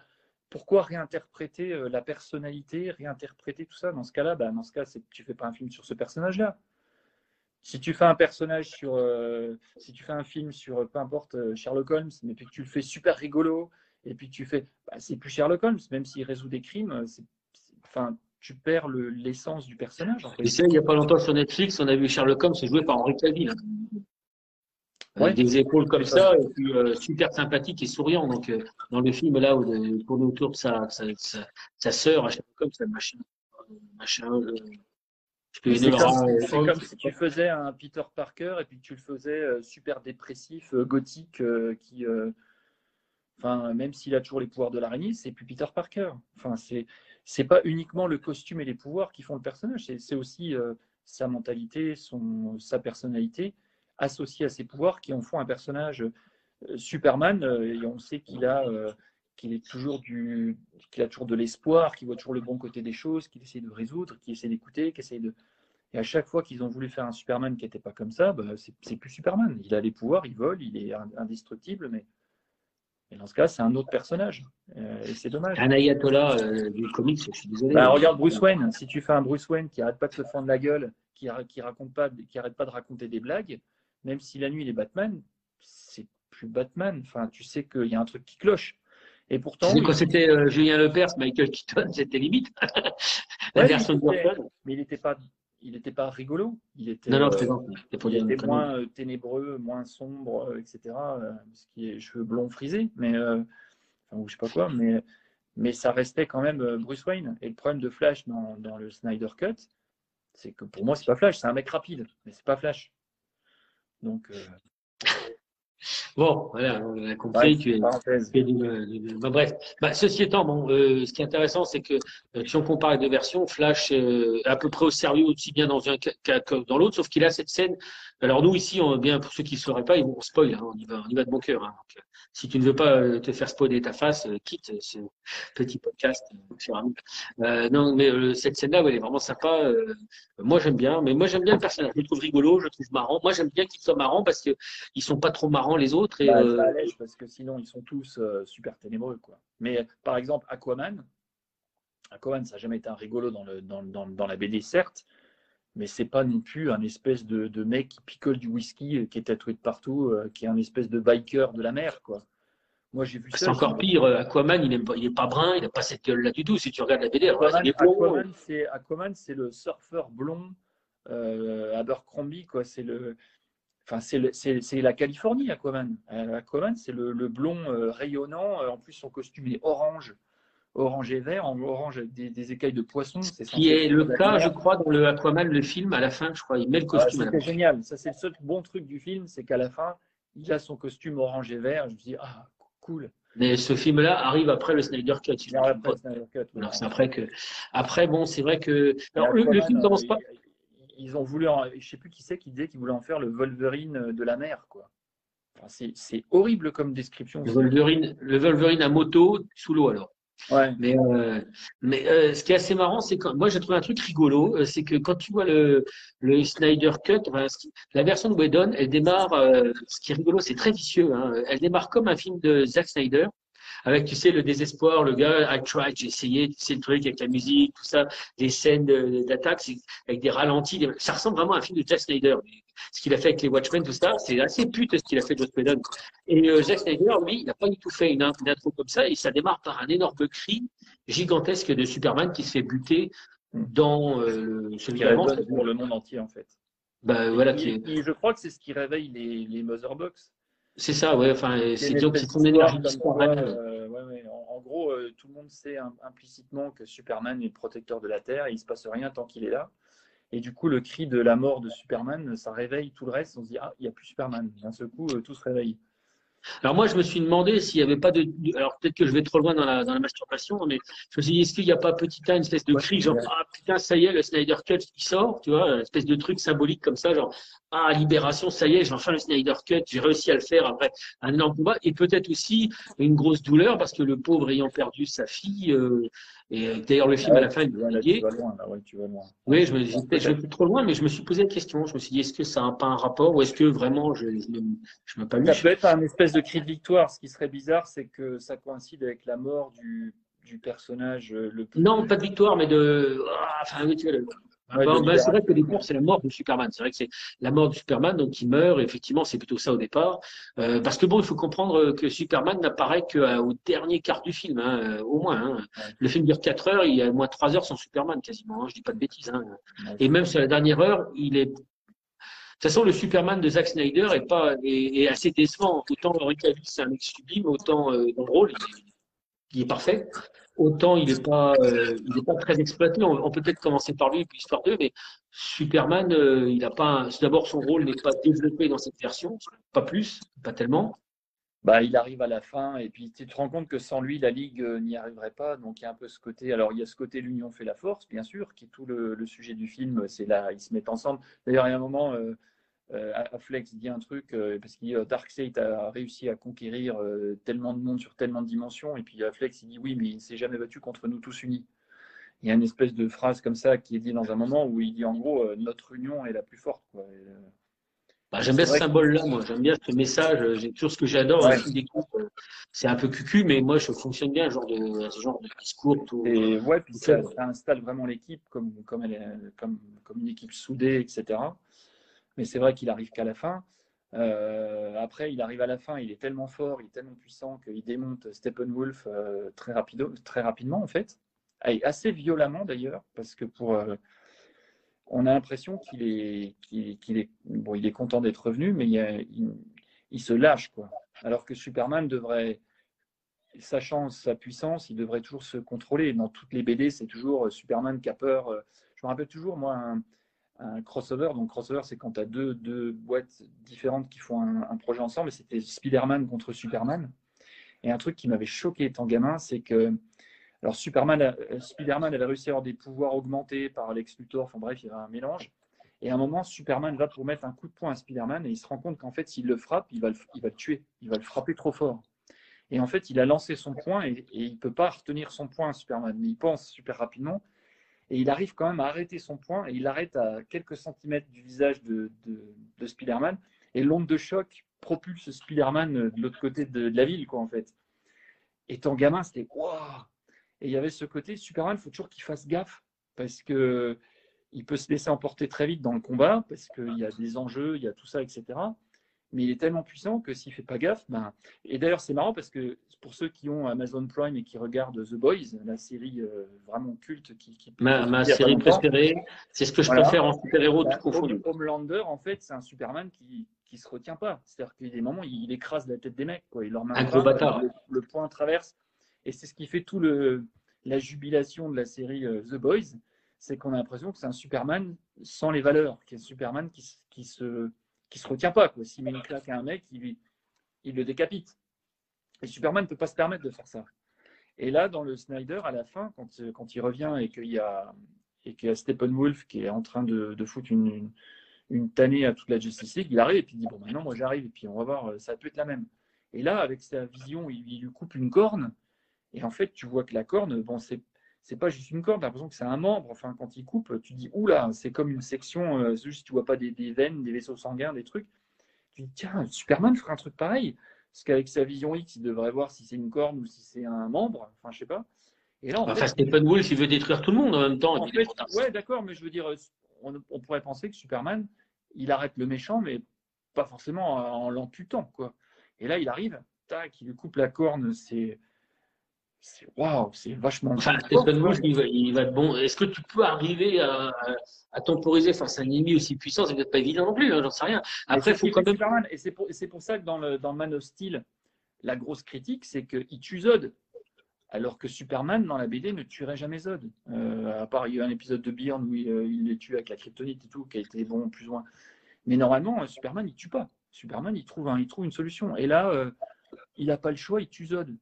pourquoi réinterpréter euh, la personnalité, réinterpréter tout ça. Dans ce cas-là, bah, dans ce cas, tu fais pas un film sur ce personnage-là. Si tu fais un personnage sur, euh, si tu fais un film sur, euh, peu importe, Sherlock Holmes, mais puis que tu le fais super rigolo, et puis tu fais, bah, c'est plus Sherlock Holmes, même s'il résout des crimes, tu perds le- l'essence du personnage. en il n'y a pas longtemps sur Netflix, on a vu Sherlock Holmes joué par Henri Cavill. Ouais. Avec des épaules comme ça, et puis euh, super sympathique et souriant. Donc, euh, dans le film, là, où il tourne autour de sa, sa, sa, sa sœur, à un machin. euh, machin euh, C'est comme, euh, si tu faisais un Peter Parker et puis tu le faisais euh, super dépressif, euh, gothique, euh, qui, euh, enfin, même s'il a toujours les pouvoirs de l'araignée, c'est plus Peter Parker. Enfin, c'est, c'est pas uniquement le costume et les pouvoirs qui font le personnage, c'est, c'est aussi euh, sa mentalité, son, sa personnalité associée à ses pouvoirs qui en font un personnage euh, Superman. euh, et on sait qu'il a, euh, qu'il est toujours du, qu'il a toujours de l'espoir, qu'il voit toujours le bon côté des choses, qu'il essaie de résoudre, qu'il essaie d'écouter, qu'il essaie de et à chaque fois qu'ils ont voulu faire un Superman qui n'était pas comme ça, bah, c'est plus Superman. Il a les pouvoirs, il vole, il est in- indestructible, mais et dans ce cas, c'est un autre personnage. Euh, et c'est dommage. un ayatollah euh, du comics, je suis désolé. Bah, regarde Bruce Wayne. Si tu fais un Bruce Wayne qui arrête pas de se fendre la gueule, qui, qui raconte pas, qui arrête pas de raconter des blagues, même si la nuit il est Batman, c'est plus Batman. Enfin, tu sais qu'il y a un truc qui cloche. Et pourtant, sais, quand c'était euh, Julien Lepers, Michael Keaton, c'était limite. la Ouais, version de il était- mais il n'était pas, il n'était pas rigolo. Il était, Non, non, euh, il était moins euh, ténébreux, moins sombre, etc. parce qu'il est cheveux blonds frisés, mais euh, enfin, ou je sais pas quoi, mais mais ça restait quand même Bruce Wayne. Et le problème de Flash dans, dans le Snyder Cut, c'est que pour moi c'est pas Flash, c'est un mec rapide, mais c'est pas Flash. Donc euh, Bon, voilà, on a compris. bref, tu es, tu es bah, bref, bah, ceci étant, bon, euh, ce qui est intéressant, c'est que euh, si on compare les deux versions, Flash euh, est à peu près au sérieux aussi bien dans un cas cas que dans l'autre, sauf qu'il a cette scène. Alors nous ici, on, bien pour ceux qui ne sauraient pas, ils vont spoil. Hein, on y va, on y va de bon cœur. Hein, donc, euh, si tu ne veux pas euh, te faire spoiler ta face, euh, quitte ce petit podcast, ami. Euh, non, mais euh, cette scène-là, ouais, elle est vraiment sympa. euh, moi, j'aime bien, mais moi, j'aime bien le personnage. Je le trouve rigolo, je le trouve marrant. Moi, j'aime bien qu'il soit marrant parce que ils sont pas trop marrants les autres. Et, Bah, euh, ça allège parce que sinon ils sont tous euh, super ténébreux quoi. Mais par exemple Aquaman, Aquaman ça n'a jamais été un rigolo dans, le, dans, dans, dans la BD certes, mais c'est pas non plus un espèce de, de mec qui picole du whisky, euh, qui est tatoué de partout, euh, qui est un espèce de biker de la mer quoi. Moi j'ai vu ça. C'est encore pire. euh, Aquaman, il n'est pas, il est pas brun, il n'a pas cette gueule-là du tout. Si tu regardes la BD, alors. Aquaman, c'est Aquaman, c'est le surfeur blond euh, Abercrombie, quoi. C'est le, enfin, c'est le- c'est c'est la Californie, Aquaman. Euh, Aquaman, c'est le, le blond euh, rayonnant. Euh, En plus, son costume est orange, orange et vert, en orange avec des, des écailles de poisson. C'est Qui est le cas, je crois, dans le Aquaman, le film, à la fin, je crois, il met le Ah, costume C'était fin. génial. Ça, c'est le seul bon truc du film, c'est qu'à la fin, il a son costume orange et vert. Je me dis, ah, cool. Mais ce film-là arrive après le Snyder Cut. si je après, pas. Snyder Cut. Alors, c'est après que. Après, bon, c'est vrai que. Alors, le, le film commence pas. Ils ont voulu, en- je sais plus qui c'est qui disait qu'ils voulaient en faire le Wolverine de la mer, quoi. Enfin, c'est horrible comme description. Le Wolverine, le Wolverine à moto sous l'eau, alors. Ouais. Mais, euh, mais euh, ce qui est assez marrant, c'est que moi j'ai trouvé un truc rigolo, euh, c'est que quand tu vois le, le Snyder Cut, enfin, ce qui- la version de Whedon, elle démarre, euh, ce qui est rigolo, c'est très vicieux, hein, elle démarre comme un film de Zack Snyder, avec tu sais le désespoir, le gars, I tried, j'ai essayé, tu sais le truc avec la musique, tout ça, des scènes d'attaque, avec des ralentis, des- ça ressemble vraiment à un film de Zack Snyder. Ce qu'il a fait avec les Watchmen, tout ça, c'est assez pute ce qu'il a fait de Joss Whedon. Et euh, Zack Snyder, lui, il n'a pas du tout fait une, in- une intro comme ça, et ça démarre par un énorme cri gigantesque de Superman qui se fait buter dans euh, celui Qui résonne pour le monde entier, en fait. Bah, voilà, Et- qui est- et je crois que c'est ce qui réveille les, les Motherbox. C'est ça, ouais. Enfin, c'est énergie quoi, euh, ouais, ouais. En, en gros, euh, tout le monde sait im- implicitement que Superman est le protecteur de la Terre et il se passe rien tant qu'il est là. Et du coup, le cri de la mort de Superman, ça réveille tout le reste. On se dit, ah, il n'y a plus Superman. D'un seul coup, euh, tout se réveille. Alors moi, je me suis demandé s'il n'y avait pas de... Alors peut-être que je vais trop loin dans la, dans la masturbation, mais je me suis dit, est-ce qu'il n'y a pas petit à une espèce de cri, genre, ah putain, ça y est, le Snyder Cut qui sort, tu vois, une espèce de truc symbolique comme ça, genre, ah, libération, ça y est, j'ai enfin le Snyder Cut, j'ai réussi à le faire après un énorme combat, et peut-être aussi une grosse douleur parce que le pauvre ayant perdu sa fille, euh, et d'ailleurs le film à la fin, il vas loin. Oui, je me dis, je vais plus trop loin, mais je me suis posé la question. Je me suis dit, est-ce que ça n'a pas un rapport ou est-ce que vraiment je ne m'ai pas lu Ça peut être un espèce de cri de victoire. Ce qui serait bizarre, c'est que ça coïncide avec la mort du, du personnage euh, le plus. Non, pas de victoire, mais de. Ah, enfin, oui, tu vois, le- Ouais, de bah, c'est vrai que départ, c'est la mort de Superman. C'est vrai que c'est la mort de Superman, donc il meurt. Et effectivement, c'est plutôt ça au départ. Euh, parce que bon, il faut comprendre que Superman n'apparaît qu'au dernier quart du film, hein, euh, au moins. hein. Ouais. Le film dure 4 heures, il y a au moins 3 heures sans Superman quasiment. Hein, je dis pas de bêtises. Hein. Ouais. Et même sur la dernière heure, il est. De toute façon, le Superman de Zack Snyder est pas est, est assez décevant. Autant Henry Cavill, c'est un mec sublime, autant euh, dans le rôle, il est, il est parfait. Autant il n'est pas, euh, pas très exploité. On, peut peut-être commencer par lui, puis histoire d'eux, mais Superman, euh, il pas. D'abord, son rôle n'est pas développé dans cette version, pas plus, pas tellement. Bah, il arrive à la fin et puis tu te rends compte que sans lui, la Ligue euh, n'y arriverait pas. Donc il y a un peu ce côté. Alors il y a ce côté l'union fait la force, bien sûr, qui est tout le, le sujet du film. C'est là, ils se mettent ensemble. D'ailleurs, il y a un moment, euh, Affleck dit un truc euh, parce qu'il dit euh, Darkseid a réussi à conquérir tellement de monde sur tellement de dimensions. Et puis Affleck il dit oui, mais il ne s'est jamais battu contre nous tous unis. Il y a une espèce de phrase comme ça qui est dit dans un moment où il dit en gros notre union est la plus forte. Quoi. Et, Bah, j'aime bien ce que- symbole-là, moi. J'aime bien ce message. J'ai toujours ce que j'adore. Ouais. euh, C'est un peu cucu, mais moi, je fonctionne bien, ce genre de, ce genre de discours. Tout, Et ouais, puis ça, ça installe vraiment l'équipe comme, comme, elle est- comme, comme une équipe soudée, etc. Mais c'est vrai qu'il arrive qu'à la fin. Euh, après, il arrive à la fin, il est tellement fort, il est tellement puissant qu'il démonte Steppenwolf euh, très, rapido, très rapidement, en fait. Et assez violemment, d'ailleurs, parce que pour. euh, on a l'impression qu'il est, qu'il, est, bon, il est content d'être revenu, mais il, se lâche, quoi. Alors que Superman devrait, sachant sa puissance, il devrait toujours se contrôler. Dans toutes les BD, c'est toujours euh, Superman qui a peur. Je me rappelle toujours, moi, un crossover. Donc, crossover, c'est quand tu as deux, deux boîtes différentes qui font un, projet ensemble. Et c'était Spider-Man contre Superman. Et un truc qui m'avait choqué étant gamin, c'est que. Alors, Superman, euh, Spider-Man avait réussi à avoir des pouvoirs augmentés par Lex Luthor. Enfin, bref, il y avait un mélange. Et à un moment, Superman va pour mettre un coup de poing à Spider-Man et il se rend compte qu'en fait, s'il le frappe, il va le, il va le tuer. Il va le frapper trop fort. Et en fait, il a lancé son poing et, il ne peut pas retenir son poing, Superman. Mais il pense super rapidement. Et il arrive quand même à arrêter son poing et il arrête à quelques centimètres du visage de, de, de Spider-Man. Et l'onde de choc propulse Spider-Man de l'autre côté de, la ville, quoi, en fait. Étant gamin, c'était waouh! Et il y avait ce côté, Superman, il faut toujours qu'il fasse gaffe parce que il peut se laisser emporter très vite dans le combat parce qu'il y a des enjeux, il y a tout ça, etc. Mais il est tellement puissant que s'il fait pas gaffe, ben... et d'ailleurs c'est marrant parce que pour ceux qui ont Amazon Prime et qui regardent The Boys, la série euh, vraiment culte qui, qui Ma, ma série préférée, c'est ce que je Voilà. préfère en super-héros bah, tout confondu. Home- Homelander, en fait, c'est un Superman qui qui se retient pas. C'est-à-dire qu'il y a des moments, il, il écrase la tête des mecs, quoi. Il leur met Un gros bâtard. Le, le poing traverse, et c'est ce qui fait tout le la jubilation de la série euh, The Boys, c'est qu'on a l'impression que c'est un Superman sans les valeurs, qui est un Superman qui, qui se qui se retient pas, quoi. S'il met une claque à un mec, il, le décapite. Et Superman ne peut pas se permettre de faire ça. Et là, dans le Snyder, à la fin, quand, euh, quand il revient et qu'il y a et qu'il y a Steppenwolf qui est en train de, de foutre une, une, tannée à toute la Justice il arrive et puis il dit bon maintenant moi j'arrive et puis on va voir, euh, ça peut être la même. Et là, avec sa vision, il, il lui coupe une corne et en fait tu vois que la corne, bon c'est c'est pas juste une corne, t'as l'impression que c'est un membre. Enfin, quand il coupe, tu dis oula, c'est comme une section, euh, juste tu vois pas des, des veines, des vaisseaux sanguins, des trucs. Tu dis tiens, Superman ferait un truc pareil. Parce qu'avec sa vision X, il devrait voir si c'est une corne ou si c'est un membre. Enfin, je sais pas. Et là, en Enfin, Steppenwolf, il veut détruire tout le monde en même temps. en fait, ouais, d'accord, mais je veux dire, on, on pourrait penser que Superman, il arrête le méchant, mais pas forcément en l'amputant, quoi. Et là, il arrive, tac, il lui coupe la corne, c'est. C'est waouh, c'est vachement. Enfin, quoi. il va, il va être bon. Est-ce que tu peux arriver à, à- à temporiser face à un ennemi aussi puissant C'est peut-être pas évident non plus, hein, j'en sais rien. Après, il faut quand même. Superman, et c'est pour, ça que dans, le, dans Man of Steel, la grosse critique, c'est qu'il tue Zod. Alors que Superman, dans la BD, ne tuerait jamais Zod. Euh, à part, il y a un épisode de Byrne où il, euh, il les tue avec la kryptonite et tout, qui a été bon, plus moins. Mais normalement, euh, Superman, il tue pas. Superman, il trouve, un- il trouve une solution. Et là, euh, il n'a pas le choix, il tue Zod.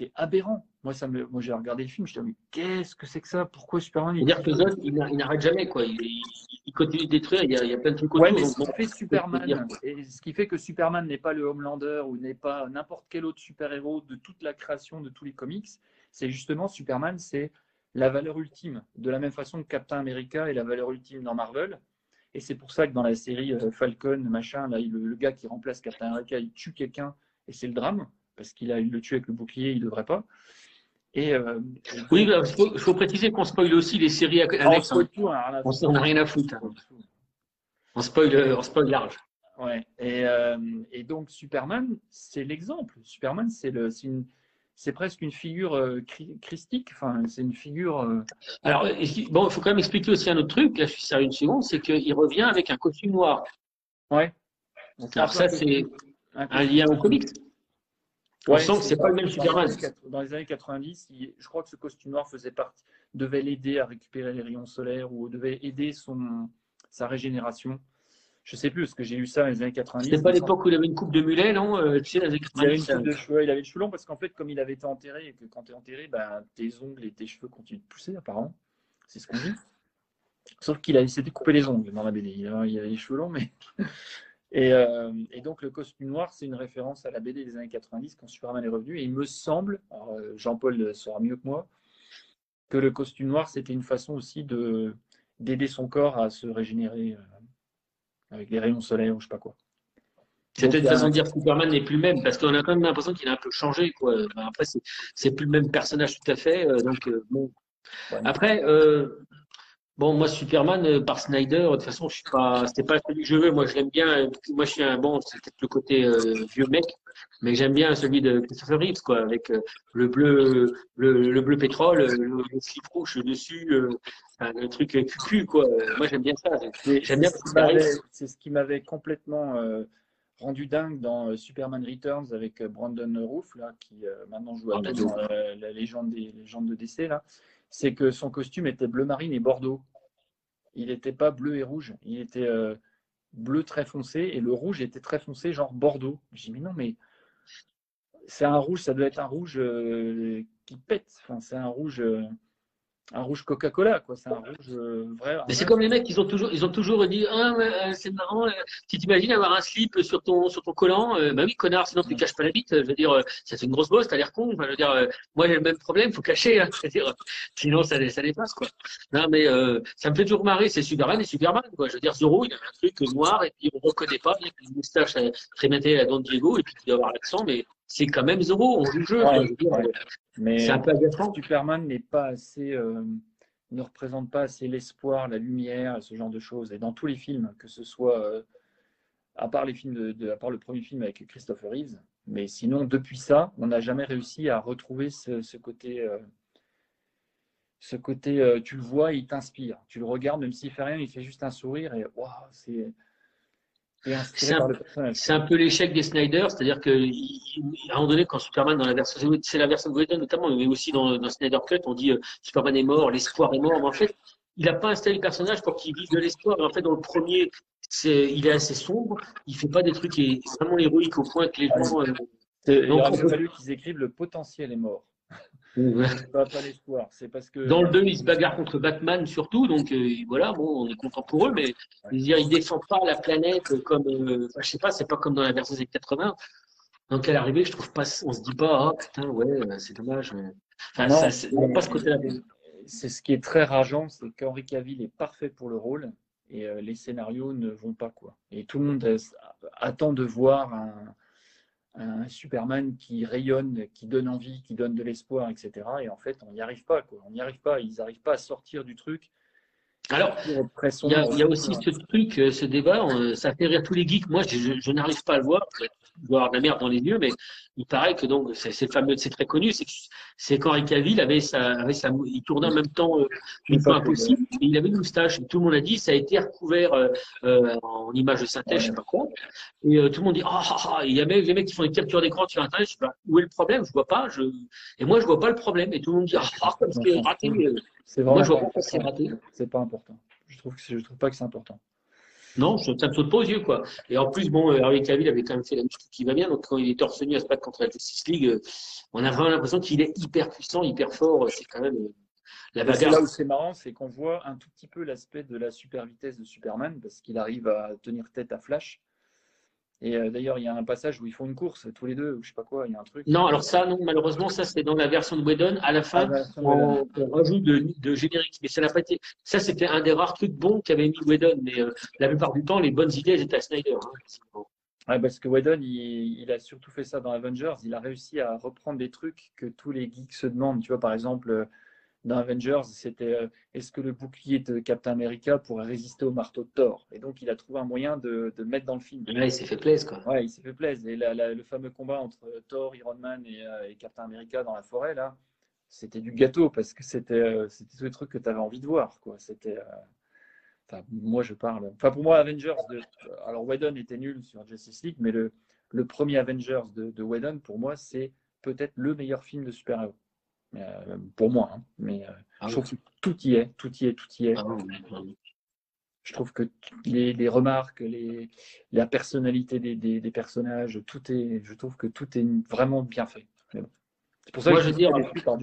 C'est aberrant. Moi, ça me, moi j'ai regardé le film, je me dis, mais qu'est-ce que c'est que ça? Pourquoi Superman il C'est-à-dire que Zod n'arrête jamais, quoi. Il, continue de détruire, il y a, il y a plein de trucs autour. Ouais, mais donc ce qui bon, fait Superman, et ce qui fait que Superman n'est pas le Homelander ou n'est pas n'importe quel autre super-héros de toute la création de tous les comics, c'est justement Superman, c'est la valeur ultime, de la même façon que Captain America est la valeur ultime dans Marvel. Et c'est pour ça que dans la série euh, Falcon, machin, là, le, le gars qui remplace Captain America, il tue quelqu'un et c'est le drame, parce qu'il a il le tue avec le bouclier, il devrait pas. Et, euh, Oui, il faut, faut préciser qu'on spoil aussi les séries on annexes. hein. hein, On on n'a rien à foutre. On spoil, euh, on spoil large. Ouais. Et, euh, et donc Superman, c'est l'exemple. Superman, c'est le, une, c'est presque une figure euh, christique. Enfin, c'est une figure. euh, Alors, bon, il faut quand même expliquer aussi un autre truc. Là, je suis sérieux une seconde, c'est qu'il revient avec un costume noir. Ouais. Alors ça, c'est un lien au comics. On Ouais, sent que c'est pas le même dans les Superman. Dans les années 90, il- je crois que ce costume noir faisait partie, devait l'aider à récupérer les rayons solaires ou devait aider son sa régénération. Je sais plus parce que j'ai lu ça dans les années 90. C'était pas l'époque où il avait une coupe de mulet, non Euh, Tu sais, les années Il avait une 90, coupe de cheveux, il avait le cheveu long parce qu'en fait, comme il avait été enterré et que quand tu es enterré, ben, tes ongles et tes cheveux continuent de pousser, apparemment. C'est ce qu'on dit. Sauf qu'il a s'était coupé les ongles dans la BD. Il avait, il avait les cheveux longs, mais. Et, euh, et donc, le costume noir, c'est une référence à la BD des années 90 quand Superman est revenu. Et il me semble, euh, Jean-Paul saura mieux que moi, que le costume noir, c'était une façon aussi de d'aider son corps à se régénérer euh, avec les rayons solaires ou je sais pas quoi. C'était une façon de dire que Superman n'est plus le même, parce qu'on a quand même l'impression qu'il a un peu changé. Quoi. Après, c'est, plus le même personnage tout à fait. donc, bon. Ouais. Après, euh, bon, moi, Superman euh, par Snyder, de toute façon, je suis pas, c'était pas celui que je veux. Moi, je l'aime bien. euh, Moi, je suis un bon, c'est peut-être le côté euh, vieux mec, mais j'aime bien celui de Christopher Reeves, quoi, avec euh, le bleu, le, le bleu pétrole, le, le slip rouge dessus, le truc cucu, quoi. Moi, j'aime bien ça. C'est J'aime bien c'est ce qui m'avait- complètement rendu dingue dans Superman Returns avec Brandon Roof, là, qui maintenant joue à Ah, Thor dans euh, la légende des légendes de DC, là. C'est que son costume était bleu marine et bordeaux. Il n'était pas bleu et rouge, il était euh, bleu très foncé et le rouge était très foncé, genre bordeaux. Je dis, mais non, mais c'est un rouge, ça doit être un rouge euh, qui pète. Enfin, c'est un rouge, euh, un rouge Coca-Cola, quoi. C'est un rouge euh, vrai. Mais c'est comme les mecs, ils ont toujours, ils ont toujours dit, ah, euh, c'est marrant, euh, si t'imagines avoir un slip sur ton, sur ton collant, euh, bah oui, connard, sinon tu caches pas la bite. Je veux dire, euh, ça c'est une grosse bosse, t'as l'air con. Enfin, je veux dire, euh, moi j'ai le même problème, faut cacher. Hein, je veux dire, euh, sinon ça, ça dépasse quoi. Non, mais euh, ça me fait toujours marrer. C'est Superman et Superman quoi. Je veux dire, Zorro, il a un truc noir et puis on reconnaît pas, bien qu'il a une moustache euh, très à Don Diego et puis qu'il doit avoir l'accent, mais c'est quand même Zorro. On joue le jeu. Ouais, ouais. Mais c'est un peu agaçant. Superman n'est pas assez, euh, ne représente pas assez l'espoir, la lumière, ce genre de choses. Et dans tous les films, que ce soit, euh, à part les films de, de- à part le premier film avec Christopher Reeves, mais sinon depuis ça, on n'a jamais réussi à retrouver ce, ce côté, euh, ce côté, euh, tu le vois, il t'inspire. Tu le regardes, même s'il fait rien, il fait juste un sourire et waouh, c'est C'est un- peu l'échec des Snyder, c'est-à-dire que il- il- à un moment donné, quand Superman dans la version, c'est la version de Whedon notamment, mais aussi dans, dans Snyder Cut, on dit euh, Superman est mort, l'espoir est mort. Mais en fait, il n'a pas installé le personnage pour qu'il vive de l'espoir. Et en fait, dans le premier, il est assez sombre. Il fait pas des trucs qui est vraiment héroïques au point que les gens. euh, Il aurait fallu qu'ils écrivent le potentiel est mort, pas, pas l'espoir. C'est parce que dans le 2, il se bagarre contre Batman surtout, donc euh, voilà, bon, on est content pour eux, mais je veux dire, pas la planète comme, euh, je sais pas, c'est pas comme dans la version des 80. Donc à l'arrivée, je trouve pas, on se dit pas, ah putain, ouais, euh, c'est dommage. mais- Enfin, Non, ça, c'est- pas ce côté-là. c'est ce qui est très rageant, c'est qu'Henri Cavill est parfait pour le rôle et euh, les scénarios ne vont pas quoi. Et tout le monde euh, attend de voir un, un Superman qui rayonne, qui donne envie, qui donne de l'espoir, etc. Et en fait, on n'y arrive pas quoi. On n'y arrive pas. Ils n'arrivent pas à sortir du truc. Alors, il y, a, il y a aussi ce truc, euh, ce débat, on- ça fait rire tous les geeks. Moi, je, n'arrive pas à le voir. Je dois avoir de la merde dans les yeux, mais il paraît que donc, c'est fameux, c'est très connu, c'est qu'Henri Cavill avait sa, avait sa, il tournait en même temps euh, une fois impossible, et il avait une moustache. Et tout le monde a dit, ça a été recouvert euh, euh, en image de synthèse, je sais pas quoi. Et euh, tout le monde dit, ah, ah, ah, il y a même les mecs qui font des captures d'écran sur Internet, je sais pas, où est le problème? Je vois pas, je, et moi, je vois pas le problème. Et tout le monde dit, ah, ah, comme c'est raté. C'est Moi, vraiment je vois pas c'est pas important. Je trouve que je trouve pas que c'est important. Non, je- ça me saute pas aux yeux, quoi. Et en plus, bon, euh, Harvey Cavill avait quand même fait la muscu qui va bien, donc quand il est torse nu à se battre contre la Justice League, euh, on a vraiment l'impression qu'il est hyper puissant, hyper fort. C'est quand même euh, la bagarre. là où c'est marrant, c'est qu'on voit un tout petit peu l'aspect de la super vitesse de Superman parce qu'il arrive à tenir tête à Flash. Et euh, d'ailleurs, il y a un passage où ils font une course tous les deux, ou je sais pas quoi, il y a un truc. Non, alors ça, non, malheureusement, ça, c'est dans la version de Whedon. À la Ah, fin, voilà. on, on rajoute de, de générique. Mais ça n'a pas été. Ça, c'était un des rares trucs bons qu'avait mis Whedon. Mais euh, la plupart du temps, les bonnes idées, elles étaient à Snyder. hein. Ouais, parce que Whedon, il, il a surtout fait ça dans Avengers. Il a réussi à reprendre des trucs que tous les geeks se demandent. Tu vois, par exemple, euh, dans Avengers, c'était euh, est-ce que le bouclier de Captain America pourrait résister au marteau de Thor? Et donc, il a trouvé un moyen de, de mettre dans le film. Là, il s'est fait plaisir, quoi. Ouais, il s'est fait plaisir. Et la- la- le fameux combat entre Thor, Iron Man et, euh, et Captain America dans la forêt, là, c'était du gâteau parce que c'était euh, c'était tous les trucs que tu avais envie de voir. Quoi. C'était, enfin, moi, je parle. Enfin, pour moi, Avengers, de, alors Whedon était nul sur Justice League, mais le, le premier Avengers de, de Whedon, pour moi, c'est peut-être le meilleur film de super-héros. Euh, pour moi, hein. mais euh, Ah je trouve que tout y est, tout y est, tout y est. Ah, oui. Je trouve que les, les remarques, les, la personnalité des, des, des personnages, tout est, je trouve que tout est vraiment bien fait. C'est pour ça Moi, que je veux dire- par.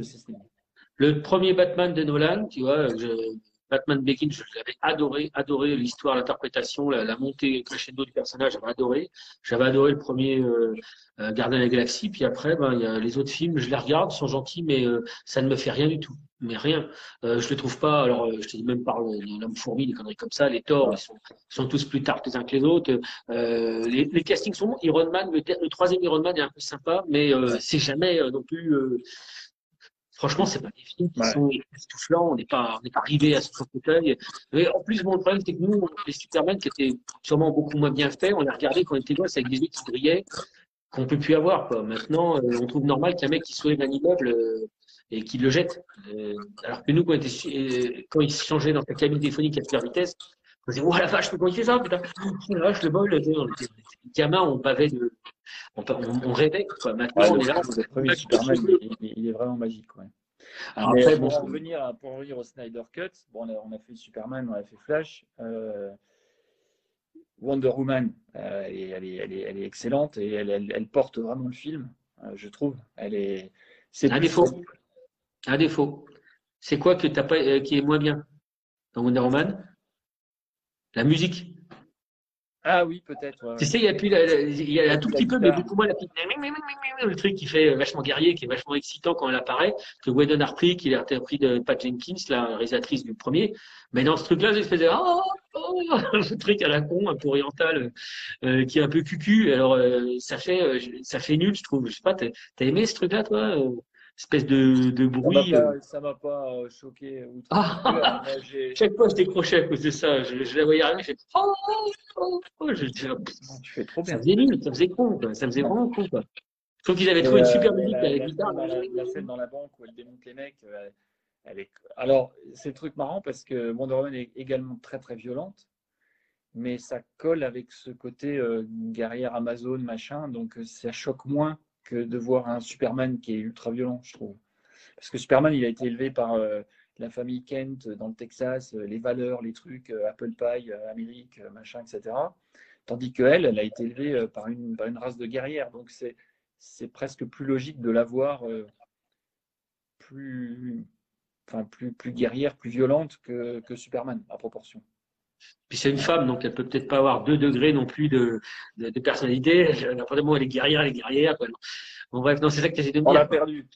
Le premier Batman de Nolan, tu vois, je- Batman Begins, je l'avais adoré, adoré l'histoire, l'interprétation, la, montée crescendo du personnage, j'avais adoré. J'avais adoré le premier euh, euh, Gardien de la Galaxie, puis après, ben, y a les autres films, je les regarde, sont gentils, mais euh, ça ne me fait rien du tout. Mais rien. Je le trouve pas, alors je te dis même par l'homme fourmi, des conneries comme ça, les torts, ils sont, tous plus tard les uns que les autres. Les, les castings sont bons. Iron Man, le, troisième Iron Man est un peu sympa, mais c'est jamais non plus. Franchement, c'est pas des films qui Ouais. sont époustouflants. On n'est pas, on n'est pas arrivé à ce fauteuil. Mais en plus, bon, le problème, c'est que nous, les Superman qui étaient sûrement beaucoup moins bien faits, on les regardait quand on était gosses avec des yeux qui brillaient, qu'on peut plus avoir, quoi. Maintenant, euh, on trouve normal qu'un mec qui soulève un immeuble euh, et qu'il le jette. Euh, alors que nous, quand, était, quand il se changeait dans sa cabine téléphonique à super vitesse, on disait, oh la vache, comment il fait ça, putain? Oh la vache, le bol, était gamins, on bavait de, on, on, rêvait, quoi. Maintenant, Ouais, on est là. le premier Superman, il, il- est vraiment magique. Ouais. Alors Mais après, bon, pour, en revenir à- pour en revenir au Snyder Cut, bon, on, a, on a fait Superman, on a fait Flash. euh, Wonder Woman, euh, elle, est, elle, est, elle, est, elle est excellente et elle, porte vraiment le film, euh, je trouve. Elle est, c'est Un défaut. Un défaut. C'est quoi que t'as pas, euh, qui est moins bien dans Wonder Woman? La musique. Ah oui, peut-être. ouais. Tu sais, il y a plus, la- la- il y a un tout petit peu, mais beaucoup moins la petite, le truc qui fait vachement guerrier, qui est vachement excitant quand elle apparaît, que Whedon a repris, qu'il a repris de Pat Jenkins, la réalisatrice du premier. Mais dans ce truc-là, j'ai fait oh, oh, ce truc à la con, un peu oriental, euh, qui est un peu cucu. Alors, euh, ça fait, euh, ça fait nul, je trouve. Je sais pas, t'as aimé ce truc-là, toi euh, Espèce de, Ça bruit. euh. ça m'a pas euh, choqué. Ah. Chaque fois, je décrochais à cause de ça. Je, je la voyais arriver, je fais oh, oh, oh. Je, je- Tu fais trop ça bien. faisait nul, ça faisait con, quoi. Ça faisait vraiment con, quoi. Je trouve qu'ils avaient trouvé une super musique la, à la guitare. scène dans la, la scène dans la banque où elle démonte les mecs, euh, elle est... alors c'est le truc marrant parce que Wonder Woman est également très très violente, mais ça colle avec ce côté euh, guerrière Amazon machin, donc ça choque moins que de voir un Superman qui est ultra violent, je trouve. Parce que Superman, il a été élevé par euh, la famille Kent dans le Texas, euh, les valeurs, les trucs, euh, Apple Pie, Amérique, machin, etc. Tandis qu'elle, elle a été élevée par une, par une race de guerrières. Donc c'est, presque plus logique de la voir plus, plus, plus guerrière, plus violente que, que Superman, à proportion. Puis c'est une femme, donc elle peut peut-être pas avoir deux degrés non plus de, de, de personnalité. N'importe elle est guerrière, elle est guerrière. Quoi. Bon, bref, non, c'est ça que j'essaie de me dire. On l'a perdu.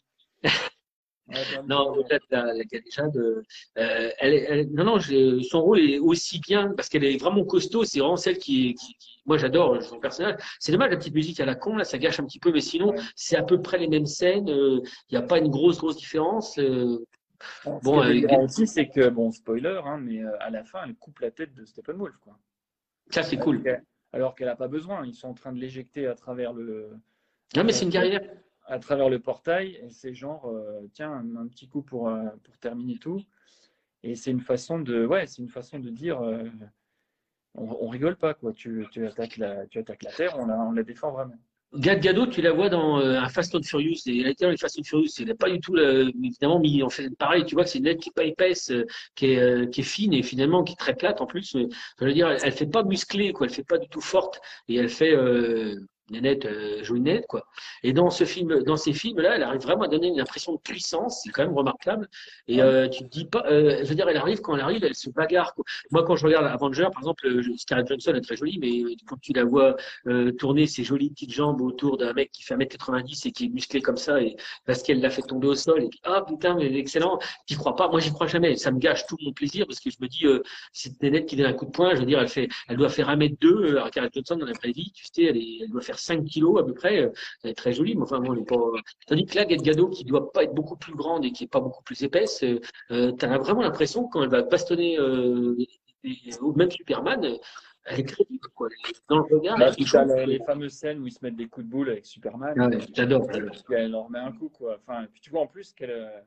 Non, peut-être la, la déjà de. Euh, elle, est- elle- non, non, son rôle est aussi bien parce qu'elle est vraiment costaud. C'est vraiment celle qui, qui, qui- moi j'adore son personnage. C'est dommage la petite musique à la con là, ça gâche un petit peu, mais sinon Ouais. c'est à peu près les mêmes scènes. Il n'y a pas une grosse grosse différence. euh, Bon, ce aussi, c'est que, bon, spoiler, hein, mais à la fin, elle coupe la tête de Steppenwolf. Quoi. Ça, c'est cool. Alors qu'elle n'a pas besoin. Ils sont en train de l'éjecter à travers le. Non, mais c'est une guerrière. À travers le portail. Et c'est genre, tiens, un, petit coup pour, pour terminer tout. Et c'est une façon de, ouais, c'est une façon de dire, on, on, rigole pas, quoi. Tu, tu, attaques la, tu attaques la Terre, on la, on la défend vraiment. Gad Gadot, tu la vois dans euh, un Fast and Furious. Et elle était dans les Fast and Furious. Elle n'a pas du tout, évidemment, mis en fait pareil. Tu vois que c'est une lettre qui n'est pas épaisse, euh, qui est, euh, qui est fine et finalement qui est très plate en plus. Je veux dire, elle, elle fait pas musclée, quoi. Elle fait pas du tout forte et elle fait Nénette euh, joue Nénette, quoi. Et dans ce film, dans ces films-là, elle arrive vraiment à donner une impression de puissance, c'est quand même remarquable. Et euh, tu te dis pas, euh, je veux dire, elle arrive quand elle arrive, elle se bagarre. Quoi. Moi, quand je regarde Avenger, par exemple, euh, Scarlett Johnson est très jolie, mais quand tu la vois euh, tourner ses jolies petites jambes autour d'un mec qui fait 1m90 et qui est musclé comme ça, et parce qu'elle l'a fait tomber au sol, et ah putain, mais excellent, t'y crois pas. Moi, j'y crois jamais. Ça me gâche tout mon plaisir parce que je me dis, euh, c'est Nénette qui donne un coup de poing. Je veux dire, elle fait, elle doit faire 1m2. Alors, Scarlett Johnson dans la vraie vie, tu sais, elle, est, elle doit faire 5 kilos à peu près. Elle est très jolie, mais enfin, bon, elle est pas. Tandis que là, Gadgado, qui doit pas être beaucoup plus grande et qui est pas beaucoup plus épaisse, euh, tu as vraiment l'impression quand elle va bastonner euh, même Superman, elle est crédible, quoi. Dans le regard, tu as les, fameuses scènes où ils se mettent des coups de boule avec Superman. Ouais, J'adore. Elle leur met un coup, quoi. Enfin, puis tu vois en plus qu'elle euh,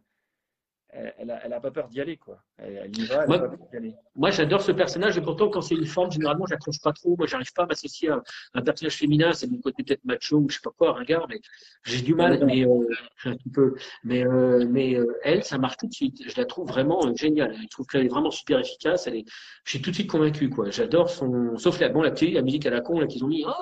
elle n'a a pas peur d'y aller, quoi. Elle, y va, elle moi, pas peur d'y aller. Moi, j'adore ce personnage, et pourtant, quand c'est une forme, généralement, j'accroche pas trop. Moi, j'arrive pas à m'associer à un personnage féminin, c'est mon côté peut-être macho ou je sais pas quoi, ringard, mais j'ai du mal, mais euh, un peu. Mais, euh, mais euh, elle, ça marche tout de suite. Je la trouve vraiment euh, géniale. Je trouve qu'elle est vraiment super efficace. Elle est, je suis tout de suite convaincu, quoi. J'adore son, sauf la, bon, la petite, la musique à la con, là, qu'ils ont mis. Oh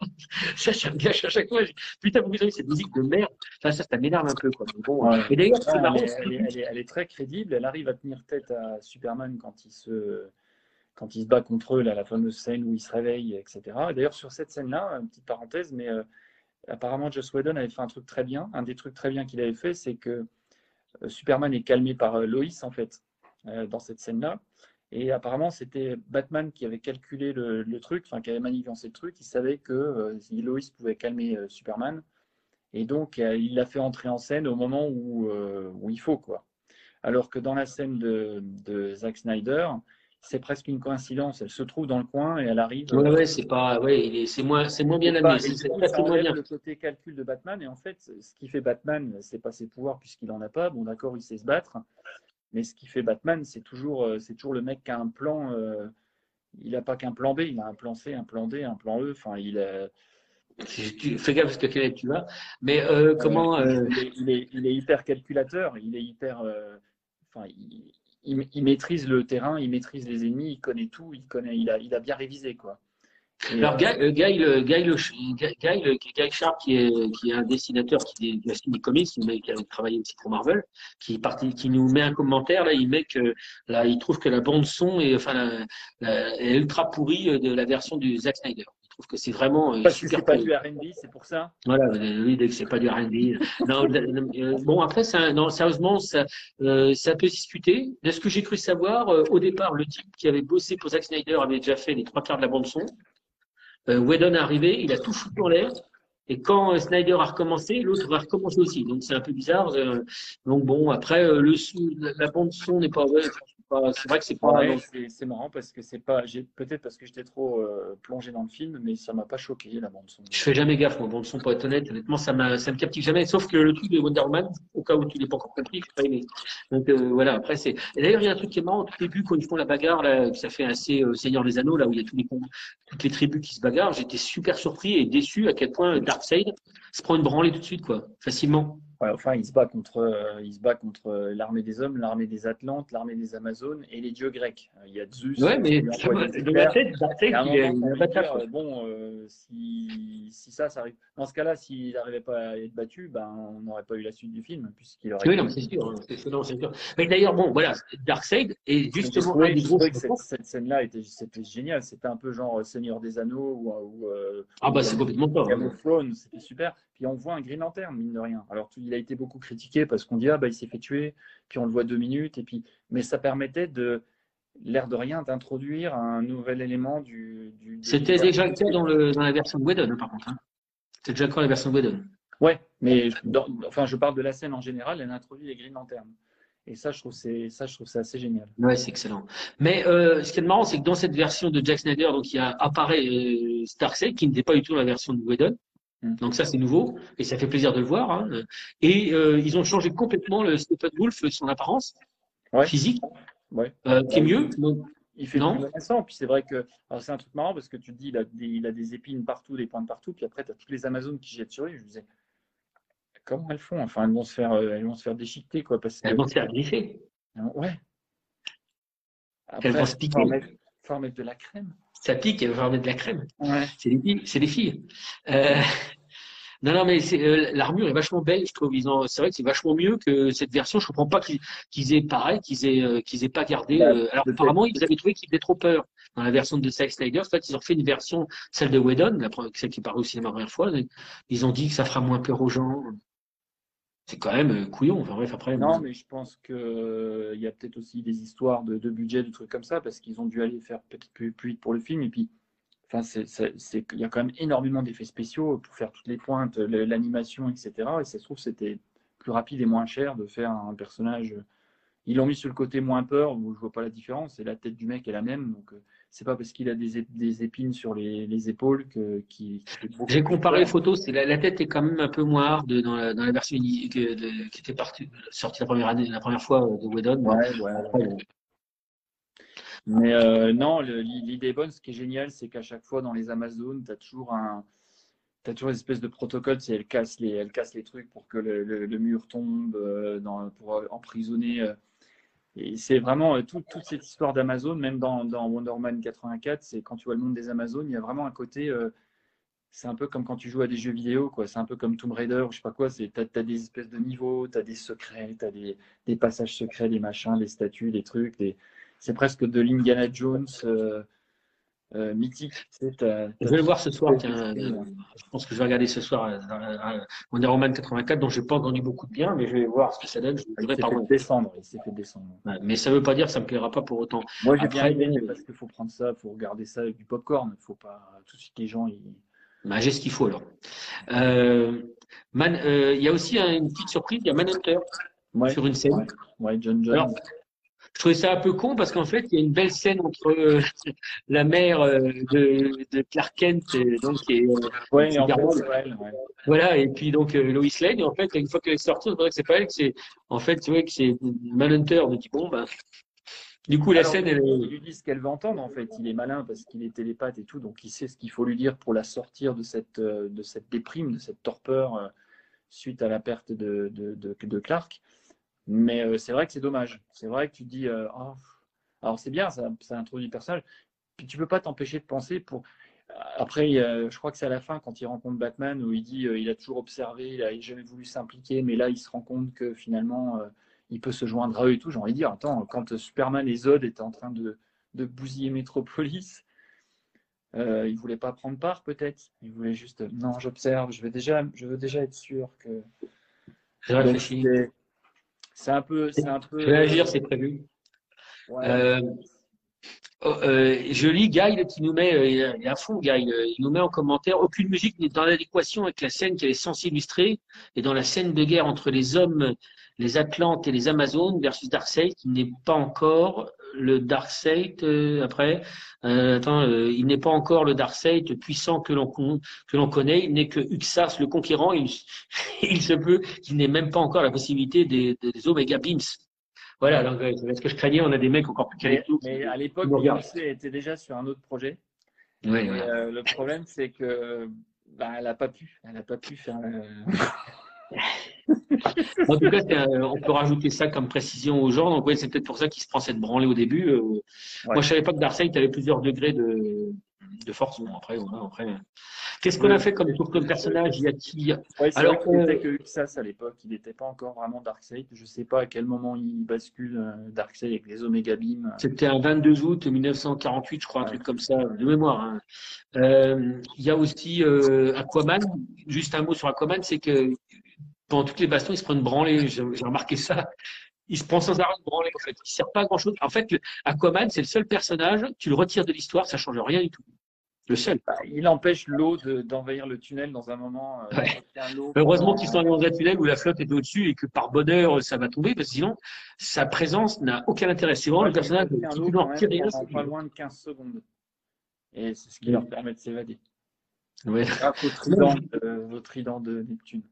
ça, ça me gâche à chaque fois. Putain, vous avez cette musique de merde. Enfin, ça, ça m'énerve un peu, quoi. Bon, ouais. Et d'ailleurs, c'est marrant. Elle est, elle, est, elle est très crédible. Elle arrive à tenir tête à Superman quand il se, quand il se bat contre eux, là, la fameuse scène où il se réveille, etc. D'ailleurs, sur cette scène-là, une petite parenthèse, mais euh, apparemment, Joss Whedon avait fait un truc très bien. Un des trucs très bien qu'il avait fait, c'est que euh, Superman est calmé par euh, Loïs, en fait, euh, dans cette scène-là. Et apparemment, c'était Batman qui avait calculé le, le truc, enfin, qui avait manigancé le truc. Il savait que euh, Lois pouvait calmer euh, Superman. Et donc, euh, il l'a fait entrer en scène au moment où, où il faut, quoi. Alors que dans la scène de, de Zack Snyder, c'est presque une coïncidence. Elle se trouve dans le coin et elle arrive. Ouais, ouais, c'est pas, ouais, c'est moins, c'est moins bien amené. C'est. Le côté calcul de Batman et en fait, ce qui fait Batman, c'est pas ses pouvoirs puisqu'il en a pas. Bon, d'accord, il sait se battre, mais ce qui fait Batman, c'est toujours, euh, c'est toujours le mec qui a un plan. Euh, il n'a pas qu'un plan B, il a un plan C, un plan D, un plan E. Enfin, il a... Tu fais gaffe parce que tu vas. Mais euh, comment euh... il, est, il, est, il, est, hyper calculateur, il est hyper. Enfin, il, il, maîtrise le terrain, il maîtrise les ennemis, il connaît tout, il connaît, il a, il a bien révisé quoi. Alors, Guy, euh, Guy, Guy, Guy, Guy Sharp, qui est, qui est un dessinateur qui dessine des comics, qui a travaillé aussi pour Marvel, qui, qui nous met un commentaire, là, il met que, là, il trouve que la bande son est, enfin, est ultra pourrie de la version du Zack Snyder. Il trouve que c'est vraiment euh, Parce super. C'est pas du R&B, c'est pour ça? Voilà, oui, dès que c'est pas du R&B. euh, bon, après, non, sérieusement, ça, euh, ça peut discuter. De ce que j'ai cru savoir, euh, au départ, le type qui avait bossé pour Zack Snyder avait déjà fait les trois quarts de la bande son. Euh, Whedon est arrivé, il a tout foutu en l'air. Et quand euh, Snyder a recommencé, l'autre va recommencer aussi. Donc c'est un peu bizarre. Euh, donc bon, après, euh, le, la bande son n'est pas c'est vrai que c'est pas. Ouais, c'est marrant parce que c'est pas. Peut-être parce que j'étais trop euh, plongé dans le film, mais ça m'a pas choqué la bande son. Je fais jamais gaffe, mon bande son, pour être honnête. Honnêtement, ça, ça me captive jamais. Sauf que le truc de Wonder Woman, au cas où tu l'as pas encore compris, je pas aimé. Donc euh, voilà, après c'est. Et d'ailleurs, il y a un truc qui est marrant au début quand ils font la bagarre, là, ça fait assez euh, Seigneur des Anneaux, là où il y a tous les, toutes les tribus qui se bagarrent. J'étais super surpris et déçu à quel point Darkseid se prend une branlée tout de suite, quoi, facilement. Ouais, enfin, il se bat contre, euh, il se bat contre euh, l'armée des hommes, l'armée des Atlantes, l'armée des Amazones et les dieux grecs. Euh, il y a Zeus. Ouais, mais bon, euh, si, si ça, ça arrive. Dans ce cas-là, s'il n'arrivait pas à être battu, ben, on n'aurait pas eu la suite du film, puisqu'il aurait. Oui, non, c'est sûr, hein, c'est sûr. Mais d'ailleurs, bon, voilà, Darkseid est justement un des gros. Cette, cette scène-là était, c'était génial. C'était un peu genre Seigneur des Anneaux ou. ou ah bah c'est complètement pas. Game of Thrones, c'était super. Puis on voit un Green Lantern, mine de rien. Alors il a été beaucoup critiqué parce qu'on dit ah bah il s'est fait tuer, puis on le voit deux minutes, et puis mais ça permettait de l'air de rien d'introduire un nouvel élément du. du C'était déjà le cas dans, le, dans la version de Whedon, par contre. Hein. C'était déjà le cas dans la version de Whedon. Ouais, mais dans, enfin je parle de la scène en général, elle introduit les Green Lanterns. Et ça, je trouve c'est ça, je trouve c'est assez génial. Ouais, c'est excellent. Mais euh, ce qui est marrant, c'est que dans cette version de Jack Snyder, donc il y a apparaît euh, Starkseid qui n'était pas du tout la version de Whedon. Mm. Donc ça c'est nouveau et ça fait plaisir de le voir. hein. Et euh, ils ont changé complètement le Steppenwolf, son apparence Ouais. physique, Ouais. euh, qui est mieux. Il fait Non. plus menaçant. Puis c'est vrai que c'est un truc marrant parce que tu te dis il a des, il a des épines partout, des pointes partout. Puis après tu as toutes les Amazones qui jettent sur lui. Je me disais comment elles font? Enfin elles vont se faire euh, elles vont se faire déchiqueter quoi parce que elles vont se faire griffer. ouais. Elles vont se faut piquer. en mettre, faut en mettre de la crème. Ça pique, elles vont faire mettre de la crème. Ouais. C'est des filles. C'est des filles. Euh, non, non, mais euh, l'armure est vachement belle, je trouve. Ils ont, c'est vrai que c'est vachement mieux que cette version. Je comprends pas qu'ils, qu'ils aient pareil, qu'ils aient, euh, qu'ils aient pas gardé. Bah, euh, alors apparemment, ils avaient trouvé qu'il faisait trop peur dans la version de Zack Snyder. En fait, ils ont fait une version, celle de Whedon, la celle qui est parue au cinéma la première fois. Ils ont dit que ça fera moins peur aux gens. C'est quand même euh, couillon. Enfin bref, après. Non, mais je pense que euh, y a peut-être aussi des histoires de, de budget, de trucs comme ça, parce qu'ils ont dû aller faire peut-être plus, vite pour le film. Et puis, enfin, il y a quand même énormément d'effets spéciaux pour faire toutes les pointes, l'animation, etc. Et ça se trouve, c'était plus rapide et moins cher de faire un personnage. Ils l'ont mis sur le côté moins peur, où je vois pas la différence. Et la tête du mec est la même, donc euh, c'est pas parce qu'il a des, des épines sur les, les épaules que qui. J'ai comparé les photos, c'est la, la tête est quand même un peu moins hard dans la, dans la version uni- que- de- qui était partie, sortie la première année, la première fois euh, de Whedon. Ouais, ouais. Mais euh, non, l'idée est bonne. Ce qui est génial, c'est qu'à chaque fois dans les Amazones, tu as toujours un. T'as toujours une espèce de protocole, c'est elle casse les, elle casse les trucs pour que le, le- le mur tombe, euh, dans, pour euh, emprisonner. Et c'est vraiment euh, tout- toute cette histoire d'Amazon, même dans, dans Wonder Woman 84, c'est quand tu vois le monde des Amazones, il y a vraiment un côté. euh, c'est un peu comme quand tu joues à des jeux vidéo, quoi. C'est un peu comme Tomb Raider, ou je sais pas quoi. T'as, t'as des espèces de niveaux, t'as des secrets, t'as des, des passages secrets, des machins, des statues, des trucs, c'est presque de l'Indiana Jones euh, euh, mythique. T'as- Je vais le voir ce soir. Tiens, euh, je pense que je vais regarder ce soir euh, euh, Wonder Woman 84, dont j'ai pas entendu beaucoup de bien, mais je vais voir ce que ça donne. Je voudrais par descendre. Il s'est fait descendre. Ouais, Mais ça veut pas dire que ça me plaira pas pour autant. Moi, j'ai bien Après, aimé, euh, parce qu'il faut prendre ça, il faut regarder ça avec du popcorn. Il faut pas tout de suite les gens. Ils... Bah, j'ai ce qu'il faut alors. Euh, Man- euh, Il y a aussi un- une petite surprise. Il y a Manhunter Ouais, sur une scène. ouais, John John. Alors, Je trouvais ça un peu con parce qu'en fait, il y a une belle scène entre euh, la mère euh, de, de Clark Kent, et donc est, euh, ouais, en fait, ouais. voilà, et puis donc Lois Lane. Et en fait, une fois qu'elle est sortie, on dirait que c'est pas elle, que c'est en fait, tu vois, que c'est Manhunter. On dit bon, bah, du coup, la Alors, scène, elle il lui dit ce qu'elle veut entendre en fait. Il est malin parce qu'il est télépathe et tout, donc il sait ce qu'il faut lui dire pour la sortir de cette, de cette déprime, de cette torpeur suite à la perte de, de, de, de Clark. Mais euh, c'est vrai que c'est dommage. C'est vrai que tu dis, euh, Ah, alors c'est bien, ça, ça introduit le personnage. Puis tu peux pas t'empêcher de penser pour. Après, il y a- je crois que c'est à la fin quand il rencontre Batman où il dit, euh, il a toujours observé, il a jamais voulu s'impliquer, mais là il se rend compte que finalement. euh, il peut se joindre à eux et tout. J'ai envie de dire, attends, quand Superman et Zod étaient en train de, de bousiller Metropolis, euh, ils ne voulaient pas prendre part peut-être. Ils voulaient juste, euh, non, j'observe, je veux déjà, je veux déjà être sûr que. j'ai réfléchi. C'est- un peu, c'est un peu. Je vais agir, c'est prévu. Ouais. Euh, oh, euh, je lis Guy qui nous met, euh, il est à fond Guy, il nous met en commentaire aucune musique n'est dans l'adéquation avec la scène qu'elle est censée illustrer et dans la scène de guerre entre les hommes, les Atlantes et les Amazones versus Darkseid qui n'est pas encore le Darkseid euh, après. Euh, attends, euh, il n'est pas encore le Darkseid puissant que l'on que l'on connaît. Il n'est que Uxas le conquérant. Il, il se peut qu'il n'ait même pas encore la possibilité des, des Omega Beams. Voilà, donc euh, c'est ce que je craignais. On a des mecs encore plus calés mais, à l'époque. Beyoncé était déjà sur un autre projet. Voilà. euh, le problème, c'est que bah, elle n'a pas pu. Elle n'a pas pu faire. euh, En tout cas, un- on peut rajouter ça comme précision aux gens. Donc, ouais, c'est peut-être pour ça qu'il se prend cette branlée au début. Euh, Moi, je savais pas que Darkseid avait plusieurs degrés de, de force. Bon, après, voilà, après. Qu'est-ce qu'on a fait comme tour personnage Y a-t-il Ouais, Alors, vrai euh, n'était que Uxas à l'époque, il n'était pas encore vraiment Darkseid. Je ne sais pas à quel moment il bascule euh, Darkseid avec les Omega Beam. C'était un 22 août 1948, je crois, un truc comme ça, de mémoire. hein. Euh, Il y a aussi euh, Aquaman. Juste un mot sur Aquaman, c'est que pendant toutes les bastons, il se prend une branlée. J'ai remarqué ça. Il se prend sans arrêt une branlée, en fait. Il sert pas à grand chose. En fait, le- Aquaman, c'est le seul personnage, tu le retires de l'histoire, ça change rien du tout. Le seul. Bah, il empêche l'eau de- d'envahir le tunnel dans un moment. euh, Ouais. Heureusement qu'ils sont allés dans un tunnel où la flotte est au-dessus et que par bonheur, ça va tomber, parce que sinon, sa présence n'a aucun intérêt. C'est vraiment Ouais, le personnage qui pendant c'est pas loin de 15 secondes. Et c'est ce qui Oui. leur permet de s'évader. Ouais. Grâce au trident, de- au trident de Neptune.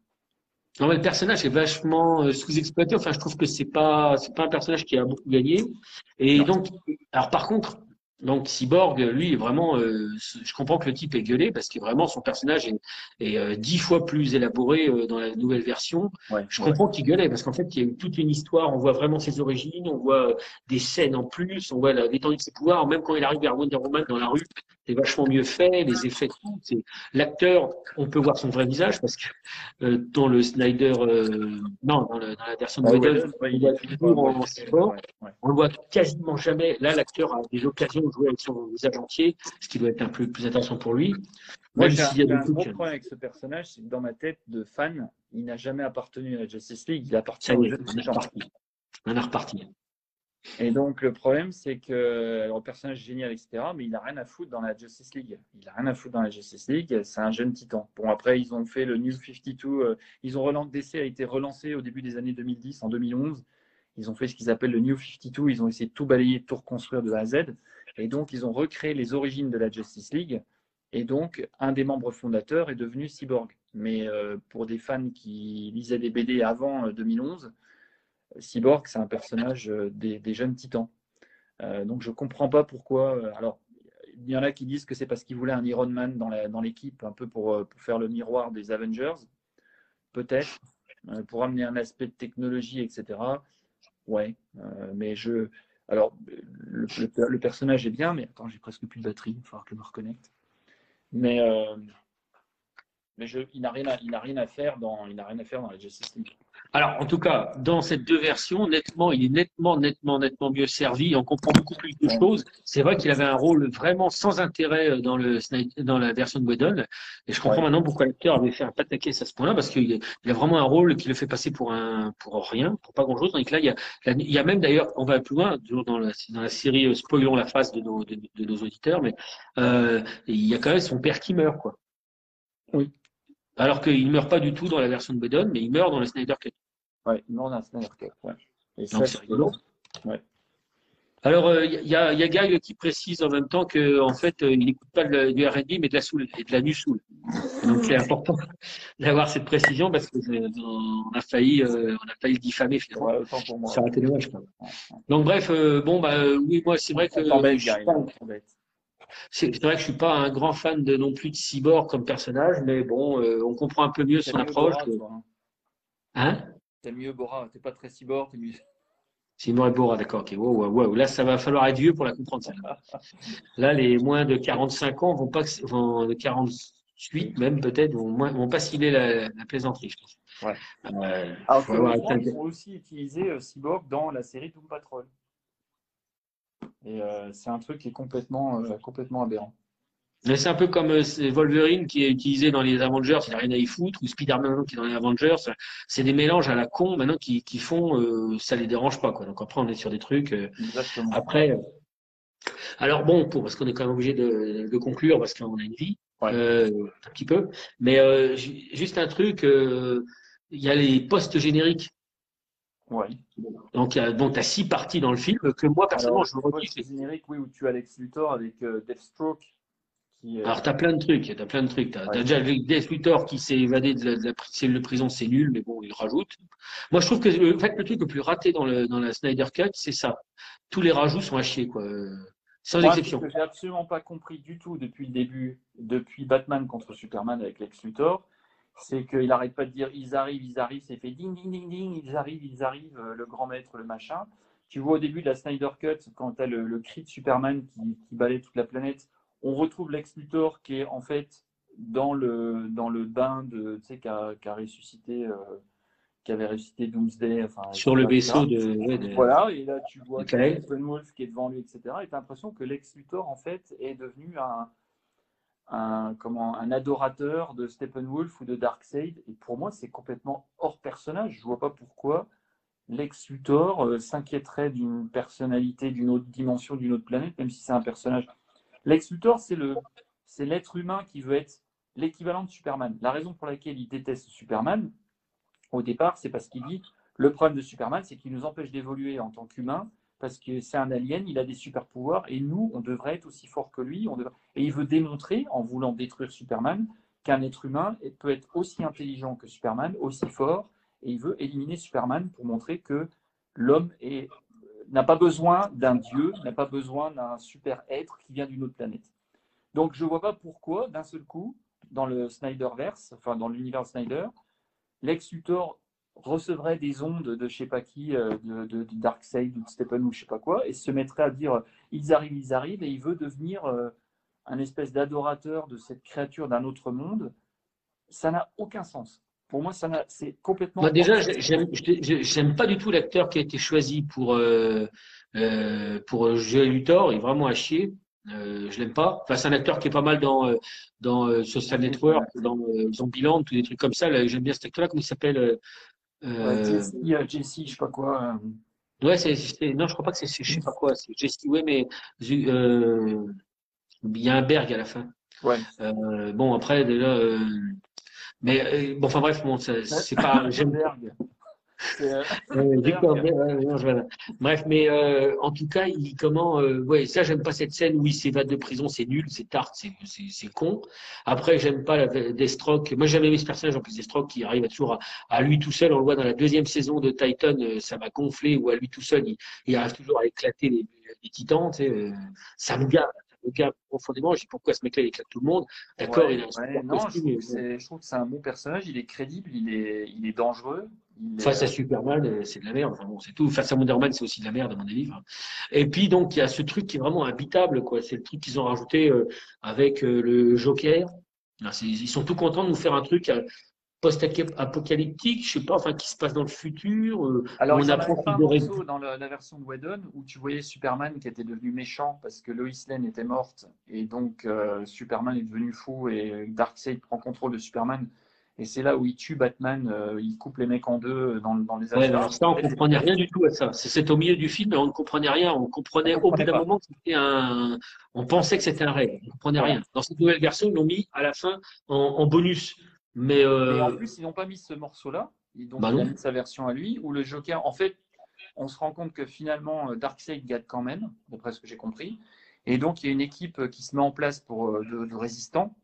Non, mais le personnage est vachement euh, sous-exploité. Enfin, je trouve que c'est pas, c'est pas un personnage qui a beaucoup gagné. Et Non. donc, alors par contre, donc Cyborg, lui, est vraiment, euh, je comprends que le type est gueulé parce que vraiment son personnage est, est euh, dix fois plus élaboré euh, dans la nouvelle version. Ouais, Je ouais. comprends qu'il gueulait parce qu'en fait, il y a eu toute une histoire. On voit vraiment ses origines, on voit des scènes en plus, on voit l'étendue de ses pouvoirs. Même quand il arrive vers Wonder Woman dans la rue, c'est vachement mieux fait, les effets, l'acteur. On peut voir son vrai visage parce que euh, dans le Snyder, euh, non, dans, le- dans la version de Ouais, Whedon, ouais, il toujours en ouais, cyborg. ouais, on le voit quasiment jamais. Là, l'acteur a des occasions de jouer avec son visage entier, ce qui doit être un peu plus intéressant pour lui. Moi, j'ai un, un gros trucs. problème avec ce personnage, c'est que dans ma tête de fan, il n'a jamais appartenu à la Justice League, il appartient Ça au y est, jeu de on est reparti. Et donc, le problème, c'est que le personnage génial, etc., mais il n'a rien à foutre dans la Justice League. Il n'a rien à foutre dans la Justice League, c'est un jeune titan. Bon, après, ils ont fait le New 52, euh, ils ont relancé, DC a été relancé au début des années 2010, en 2011. Ils ont fait ce qu'ils appellent le New 52, ils ont essayé de tout balayer, de tout reconstruire de A à Z. Et donc, ils ont recréé les origines de la Justice League. Et donc, un des membres fondateurs est devenu Cyborg. Mais euh, pour des fans qui lisaient des BD avant euh, 2011, Cyborg, c'est un personnage euh, des, jeunes titans. Euh, donc je comprends pas pourquoi. euh, alors, il y en a qui disent que c'est parce qu'ils voulaient un Iron Man dans l'équipe, un peu pour, faire le miroir des Avengers. Peut-être. pour amener un aspect de technologie, etc. Ouais. mais je. Alors, le, personnage est bien, mais attends, j'ai presque plus de batterie. Il va falloir que je me reconnecte. Mais. mais je, il n'a rien, à- il n'a rien à faire dans, il n'a rien à faire dans la Justice League. Alors, en tout cas, dans ces deux versions, nettement, il est nettement, nettement, nettement mieux servi. On comprend beaucoup plus de choses. C'est vrai qu'il avait un rôle vraiment sans intérêt euh, dans le dans la version de Whedon. Et je comprends Ouais. maintenant pourquoi l'acteur avait fait un pataquès à ce point-là, parce qu'il il a vraiment un rôle qui le fait passer pour un, pour rien, pour pas grand-chose. Donc là, il y a, il y a même d'ailleurs, on va plus loin, toujours dans la, dans la série, euh, spoilons la face de nos, de, de nos auditeurs, mais euh, il y a quand même son père qui meurt, quoi. Oui. Alors qu'il meurt pas du tout dans la version de Whedon, mais il meurt dans la Snyder Cut. Ouais, non, on a un Snyder Cut, ouais. Et ça, Donc c'est rigolo. Ouais. Alors, il y, a, y a Guy qui précise en même temps que en fait, euh, il n'écoute pas du R&B, mais de la soul et de la nu soul. Donc, c'est important d'avoir cette précision parce que euh, on a failli, euh, on a failli le diffamer finalement. Ouais, autant pour moi. Ça aurait été dommage. quoi. Donc, bref, euh, bon, bah euh, oui, moi, c'est vrai que c'est vrai que je suis pas un grand fan de non plus de Cyborg comme personnage, mais bon, euh, on comprend un peu mieux son approche. Toi, hein? T'aimes mieux Bora, t'es pas très cyborg, t'es mieux. Simon et Bora, d'accord, ok. Wow, wow, wow. Là, ça va falloir être vieux pour la comprendre, celle-là. Là, les moins de 45 ans vont pas, vont, de 48 même peut-être, vont, moins, vont pas cibler la, la plaisanterie, je pense. Ouais. Euh, Alors avoir été- ils ont aussi utilisé euh, Cyborg dans la série Doom Patrol. Et euh, c'est un truc qui est complètement, euh, complètement aberrant. C'est un peu comme euh, Wolverine qui est utilisé dans les Avengers, il n'a rien à y foutre, ou Spider-Man qui est dans les Avengers. C'est des mélanges à la con maintenant qui, qui font, euh, ça les dérange pas, quoi. Donc après, on est sur des trucs. euh, Exactement. Après, euh, alors bon, pour, parce qu'on est quand même obligé de, de conclure parce qu'on a une vie, Ouais. euh, un petit peu. Mais ju- juste un truc, il y a les postes génériques. Ouais. Donc, il y a, donc, t'as six parties dans le film que moi personnellement Alors, je me redis. générique, oui, où tu as Lex Luthor avec euh, Deathstroke. Qui, euh, Alors, t'as plein de trucs, t'as plein de trucs. Ouais. t'as déjà le Death Luthor qui s'est évadé de la, de prison, c'est nul, mais bon, il rajoute. Moi, je trouve que le, en fait, le truc le plus raté dans, le, dans la Snyder Cut, c'est ça. Tous les rajouts sont à chier, quoi. Euh, Sans Moi, exception. Ce que j'ai absolument pas compris du tout depuis le début, depuis Batman contre Superman avec Lex Luthor, c'est qu'il n'arrête pas de dire ils arrivent, ils arrivent, c'est fait ding ding ding ding, ils arrivent, ils arrivent, euh, le grand maître, le machin. Tu vois au début de la Snyder Cut, quand tu as le, le cri de Superman qui, qui balaye toute la planète, on retrouve Lex Luthor qui est en fait dans le, dans le bain de, tu sais, qui a, ressuscité, euh, qui avait ressuscité Doomsday. Enfin, Sur le vaisseau de. ouais, de- Voilà, et là tu vois Ok. Steppenwolf qui est devant lui, etc. Et tu as l'impression que Lex Luthor, en fait, est devenu un, un, comment, un adorateur de Steppenwolf ou de Darkseid. Et pour moi, c'est complètement hors personnage. Je vois pas pourquoi Lex Luthor euh, s'inquiéterait d'une personnalité d'une autre dimension, d'une autre planète, même si c'est un personnage. Lex Luthor, c'est l'être humain qui veut être l'équivalent de Superman. La raison pour laquelle il déteste Superman, au départ, c'est parce qu'il dit le problème de Superman, c'est qu'il nous empêche d'évoluer en tant qu'humain, parce que c'est un alien, il a des super pouvoirs, et nous, on devrait être aussi fort que lui. Et il veut démontrer, en voulant détruire Superman, qu'un être humain peut être aussi intelligent que Superman, aussi fort, et il veut éliminer Superman pour montrer que l'homme n'a pas besoin d'un dieu, n'a pas besoin d'un super être qui vient d'une autre planète. Donc je ne vois pas pourquoi, d'un seul coup, dans le Snyderverse, enfin dans l'univers Snyder, Lex Luthor recevrait des ondes de je sais pas qui, euh, de, Darkseid ou de Stephen ou je sais pas quoi, et se mettrait à dire ils arrivent, ils arrivent, et il veut devenir euh, un espèce d'adorateur de cette créature d'un autre monde. Ça n'a aucun sens. Pour moi, ça c'est complètement. Moi, déjà, j'aime pas du tout l'acteur qui a été choisi pour euh, euh pour jouer Luthor. Il est vraiment à chier. Euh, je l'aime pas. Enfin, c'est un acteur qui est pas mal dans euh, dans euh, Social Network, dans Zombieland, tous des trucs comme ça. J'aime bien cet acteur-là. Comment il s'appelle Jesse, Jesse, je sais pas quoi. Ouais, c'est non, je crois pas que c'est je sais pas quoi. C'est Jesse, ouais, mais il y a un Berg à la fin. Ouais. bon, après déjà. Mais bon, enfin bref, bon, c'est pas. J'aime. Euh, Bref, mais euh, en tout cas, il comment euh, Ouais, ça j'aime pas cette scène où il s'évade de prison, c'est nul, c'est tarte, c'est con. Après, j'aime pas la, Deathstroke. Moi, j'avais aimé ce personnage en plus Deathstroke qui arrive à toujours à, lui tout seul. On le voit dans la deuxième saison de Titan, ça m'a gonflé. Où à lui tout seul, il, arrive toujours à éclater les, les titans. Tu sais, ça me gave me gave profondément. Je dis pourquoi ce mec-là, il éclate tout le monde? D'accord, il a un non, costume, je, trouve que c'est un bon personnage, il est crédible, il est, il est dangereux. Face à Superman, euh, c'est de la merde. Enfin bon, c'est tout. Face à Wonder Man, c'est aussi de la merde, à mon avis. Et puis, donc, il y a ce truc qui est vraiment habitable, quoi. C'est le truc qu'ils ont rajouté euh, avec euh, le Joker. ils sont tout contents de nous faire un truc post-apocalyptique, je sais pas, enfin, qui se passe dans le futur. Alors, on apprend a un morceau dans la, version de Whedon où tu voyais Superman qui était devenu méchant parce que Lois Lane était morte et donc Superman est devenu fou et Darkseid prend contrôle de Superman et c'est là où il tue Batman, euh, il coupe les mecs en deux dans, dans les ouais, alors ça, on ne comprenait rien du tout à ça. C'est au milieu du film, mais on ne comprenait rien. On comprenait au bout d'un moment que c'était un. On pensait que c'était un rêve. On ne comprenait rien. Dans cette nouvelle version, ils l'ont mis à la fin en, bonus. Mais euh... Et en plus, ils n'ont pas mis ce morceau-là. Donc, bah il a mis sa version à lui, où le Joker, en fait, on se rend compte que finalement, euh, Darkseid gagne quand même, d'après ce que j'ai compris. Et donc, il y a une équipe qui se met en place pour, euh, de, de résistants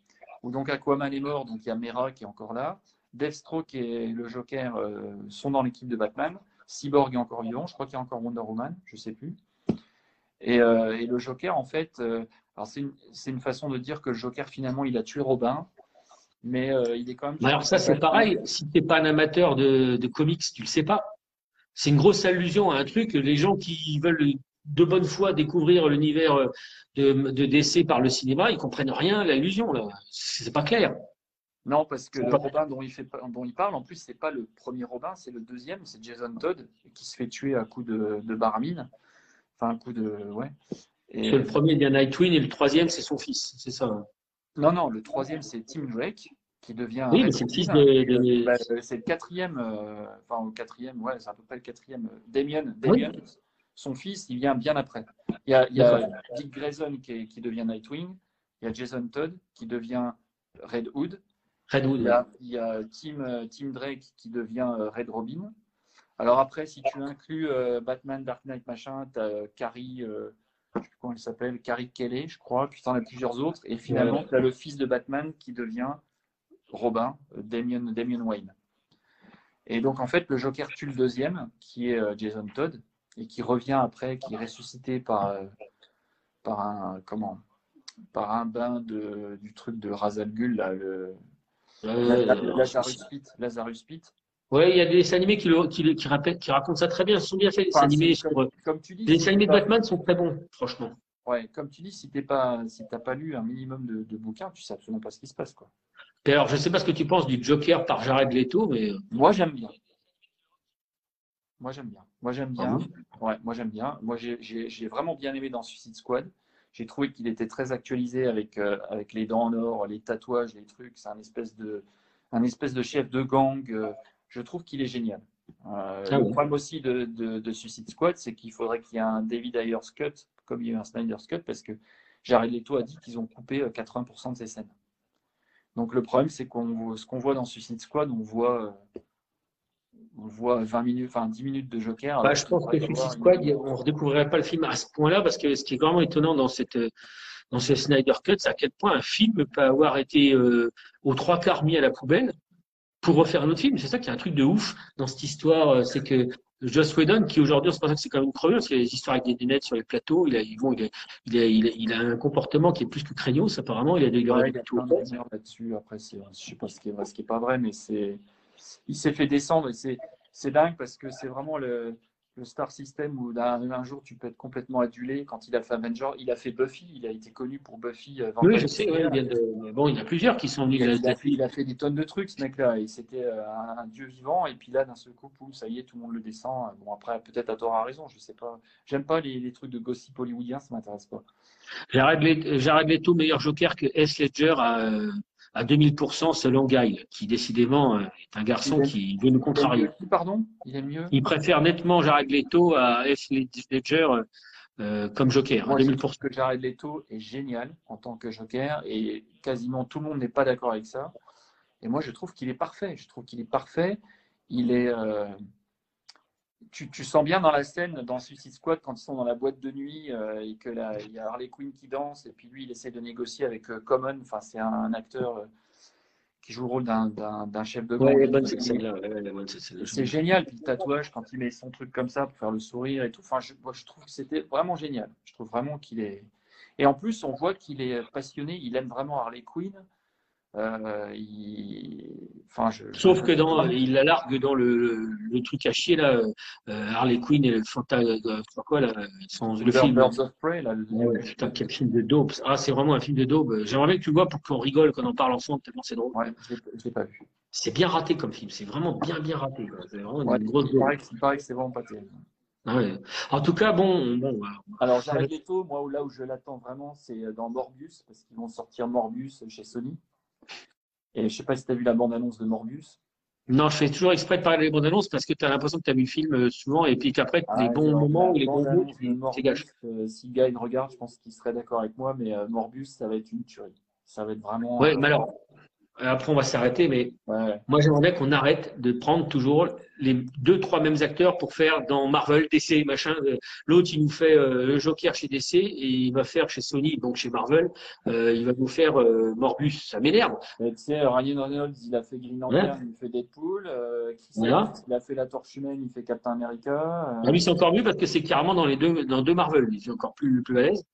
où donc Aquaman est mort, donc il y a Mera qui est encore là. Deathstroke et le Joker euh, sont dans l'équipe de Batman. Cyborg est encore vivant, je crois qu'il y a encore Wonder Woman, je ne sais plus. Et, euh, et, le Joker, en fait, euh, c'est une, une, façon de dire que le Joker, finalement, il a tué Robin, mais il est quand même. alors, ça, c'est pareil. Si tu n'es pas un amateur de, de, comics, tu le sais pas. C'est une grosse allusion à un truc. Les gens qui veulent de bonne foi découvrir l'univers euh, de, de DC par le cinéma, ils comprennent rien à l'allusion là. C'est pas clair. Non, parce que le Robin dont il, fait, dont il parle, en plus, c'est pas le premier Robin, c'est le deuxième, c'est Jason Todd qui se fait tuer à coup de, de baramine. Enfin, un coup de. Ouais. Et... Le premier, il y a Nightwing et le troisième, c'est son fils, c'est ça. Hein. Non, non, le troisième, c'est Tim Drake qui devient. Oui, mais c'est le fils de. Bah, c'est le quatrième, euh, enfin, le quatrième, ouais, c'est à peu près le quatrième. Euh, Damien, Damien son fils, il vient bien après. Il y a, Dick Grayson qui, devient Nightwing. Il y a Jason Todd qui devient Red Hood. Red Hood. Il y a, Tim, Tim, Drake qui devient euh, Red Robin. Alors après, si tu inclus euh, Batman, Dark Knight, machin, tu as Carrie, euh, je sais plus comment elle s'appelle, Carrie Kelly, je crois, puis tu en as plusieurs autres. Et finalement, tu as le fils de Batman qui devient Robin, Damien, Damien Wayne. Et donc, en fait, le Joker tue le deuxième, qui est Jason Todd et qui revient après, qui est ressuscité par, euh, par un comment par un bain de, du truc de Razalgul, là, le, Lazarus Pit. Lazarus Pit. Ouais, il y a des animés qui, qui, qui, racontent ça très bien. Ils sont bien faits. Les animés, comme, tu dis, les animés de Batman sont très bons, franchement. Ouais, comme tu dis, si tu pas, si t'as pas lu un minimum de, de, bouquins, tu sais absolument pas ce qui se passe, quoi. Alors, je sais pas ce que tu penses du Joker par Jared Leto, mais moi j'aime bien. Moi, j'aime bien. Moi, j'aime bien. Ah ouais, moi, j'aime bien. Moi, j'ai vraiment bien aimé dans Suicide Squad. J'ai trouvé qu'il était très actualisé avec, euh, avec les dents en or, les tatouages, les trucs. C'est un espèce de, un espèce de chef de gang. Euh, je trouve qu'il est génial. Euh, ah le problème aussi de, de, Suicide Squad, c'est qu'il faudrait qu'il y ait un David Ayers cut, comme il y a eu un Snyder's cut, parce que Jared Leto a dit qu'ils ont coupé 80% de ses scènes. Donc le problème, c'est qu'on ce qu'on voit dans Suicide Squad, on voit, on voit 20 minutes, enfin 10 minutes de Joker. Bah, je pense que Suicide Squad, on ne redécouvrirait pas le film à ce point-là, parce que ce qui est vraiment étonnant dans cette dans ce Snyder Cut, c'est à quel point un film peut avoir été euh, aux trois quarts mis à la poubelle pour refaire un autre film. C'est ça qui est un truc de ouf dans cette histoire, euh, c'est que Joss Whedon, qui aujourd'hui, on se pense que c'est quand même une creveuse, parce qu'il y a des histoires avec des lunettes sur les plateaux, il a, bon, il, a, il, a, il, a, un comportement qui est plus que craignos, apparemment, il a des ouais, il a là-dessus. Après, je sais pas ce qui est vrai, ce qui est pas vrai, mais c'est, il s'est fait descendre et c'est, c'est dingue parce que c'est vraiment le, le Star System où un, jour tu peux être complètement adulé. Quand il a fait Avenger, il a fait Buffy, il a été connu pour Buffy. Euh, oui, je sais, bon, il y a plusieurs qui sont venus. Il, a, fait, il a fait des tonnes de trucs, ce mec-là, et c'était euh, un, dieu vivant. Et puis là, d'un seul coup, ça y est, tout le monde le descend. Bon, après, peut-être à tort à raison, je sais pas. J'aime pas les, trucs de gossip hollywoodien, ça m'intéresse pas. J'ai réglé tout meilleur Joker que S. Ledger à, à 2000% selon Guy, qui décidément euh, est un garçon qui veut nous contrarier. Pardon? Il est mieux? Il préfère nettement Jared Leto à F. Ledger euh, comme Joker. Moi, 2000%. Je trouve que Jared Leto est génial en tant que Joker et quasiment tout le monde n'est pas d'accord avec ça. Et moi, je trouve qu'il est parfait. Je trouve qu'il est parfait. Il est. Euh, tu, sens bien dans la scène, dans Suicide Squad, quand ils sont dans la boîte de nuit euh, et que là, il y a Harley Quinn qui danse et puis lui, il essaie de négocier avec euh, Common. Enfin, c'est un, acteur euh, qui joue le rôle d'un chef de gang. c'est génial. Puis le tatouage, quand il met son truc comme ça pour faire le sourire et tout. Enfin, je, moi, je trouve que c'était vraiment génial. Je trouve vraiment qu'il est. Et en plus, on voit qu'il est passionné. Il aime vraiment Harley Quinn. Euh, enfin, je, Sauf que dans, il la largue dans le, le, truc à chier là, euh, Harley Quinn et le fantasme, euh, quoi là, son, le film. Birds of Prey, là, ouais, putain, quel film de daube. Ah, c'est vraiment un film de daube. J'aimerais bien que tu le vois pour qu'on rigole quand on en parle ensemble, tellement c'est drôle. Ouais, je l'ai pas vu. C'est bien raté comme film. C'est vraiment bien, bien raté. C'est vraiment ouais, une grosse il, paraît que, il paraît que c'est vraiment pas terrible. Ah ouais. En tout cas, bon. bon Alors, Jared Leto, moi, là où je l'attends vraiment, c'est dans Morbius, parce qu'ils vont sortir Morbius chez Sony. Et je ne sais pas si tu as vu la bande-annonce de Morbius. Non, je fais toujours exprès de parler des bandes-annonces parce que tu as l'impression que tu as vu le film euh, souvent et puis qu'après, ah, les bons moments ou les bons mots, tu. Euh, si Guy regarde, je pense qu'il serait d'accord avec moi, mais euh, Morbius, ça va être une tuerie. Ça va être vraiment. Oui, mais alors, après, on va s'arrêter, mais moi, j'aimerais qu'on arrête de prendre toujours les deux, trois mêmes acteurs pour faire dans Marvel, DC, machin. L'autre, il nous fait euh, le Joker chez DC et il va faire chez Sony, donc chez Marvel, euh, il va nous faire euh, Morbus. Ça m'énerve. Tu sais, Ryan Reynolds, il a fait Green Lantern, il fait Deadpool. il a fait La Torche Humaine, il fait Captain America. Ah, lui, c'est encore mieux parce que c'est carrément dans les deux, dans deux Marvel. Il est encore plus, plus à l'aise.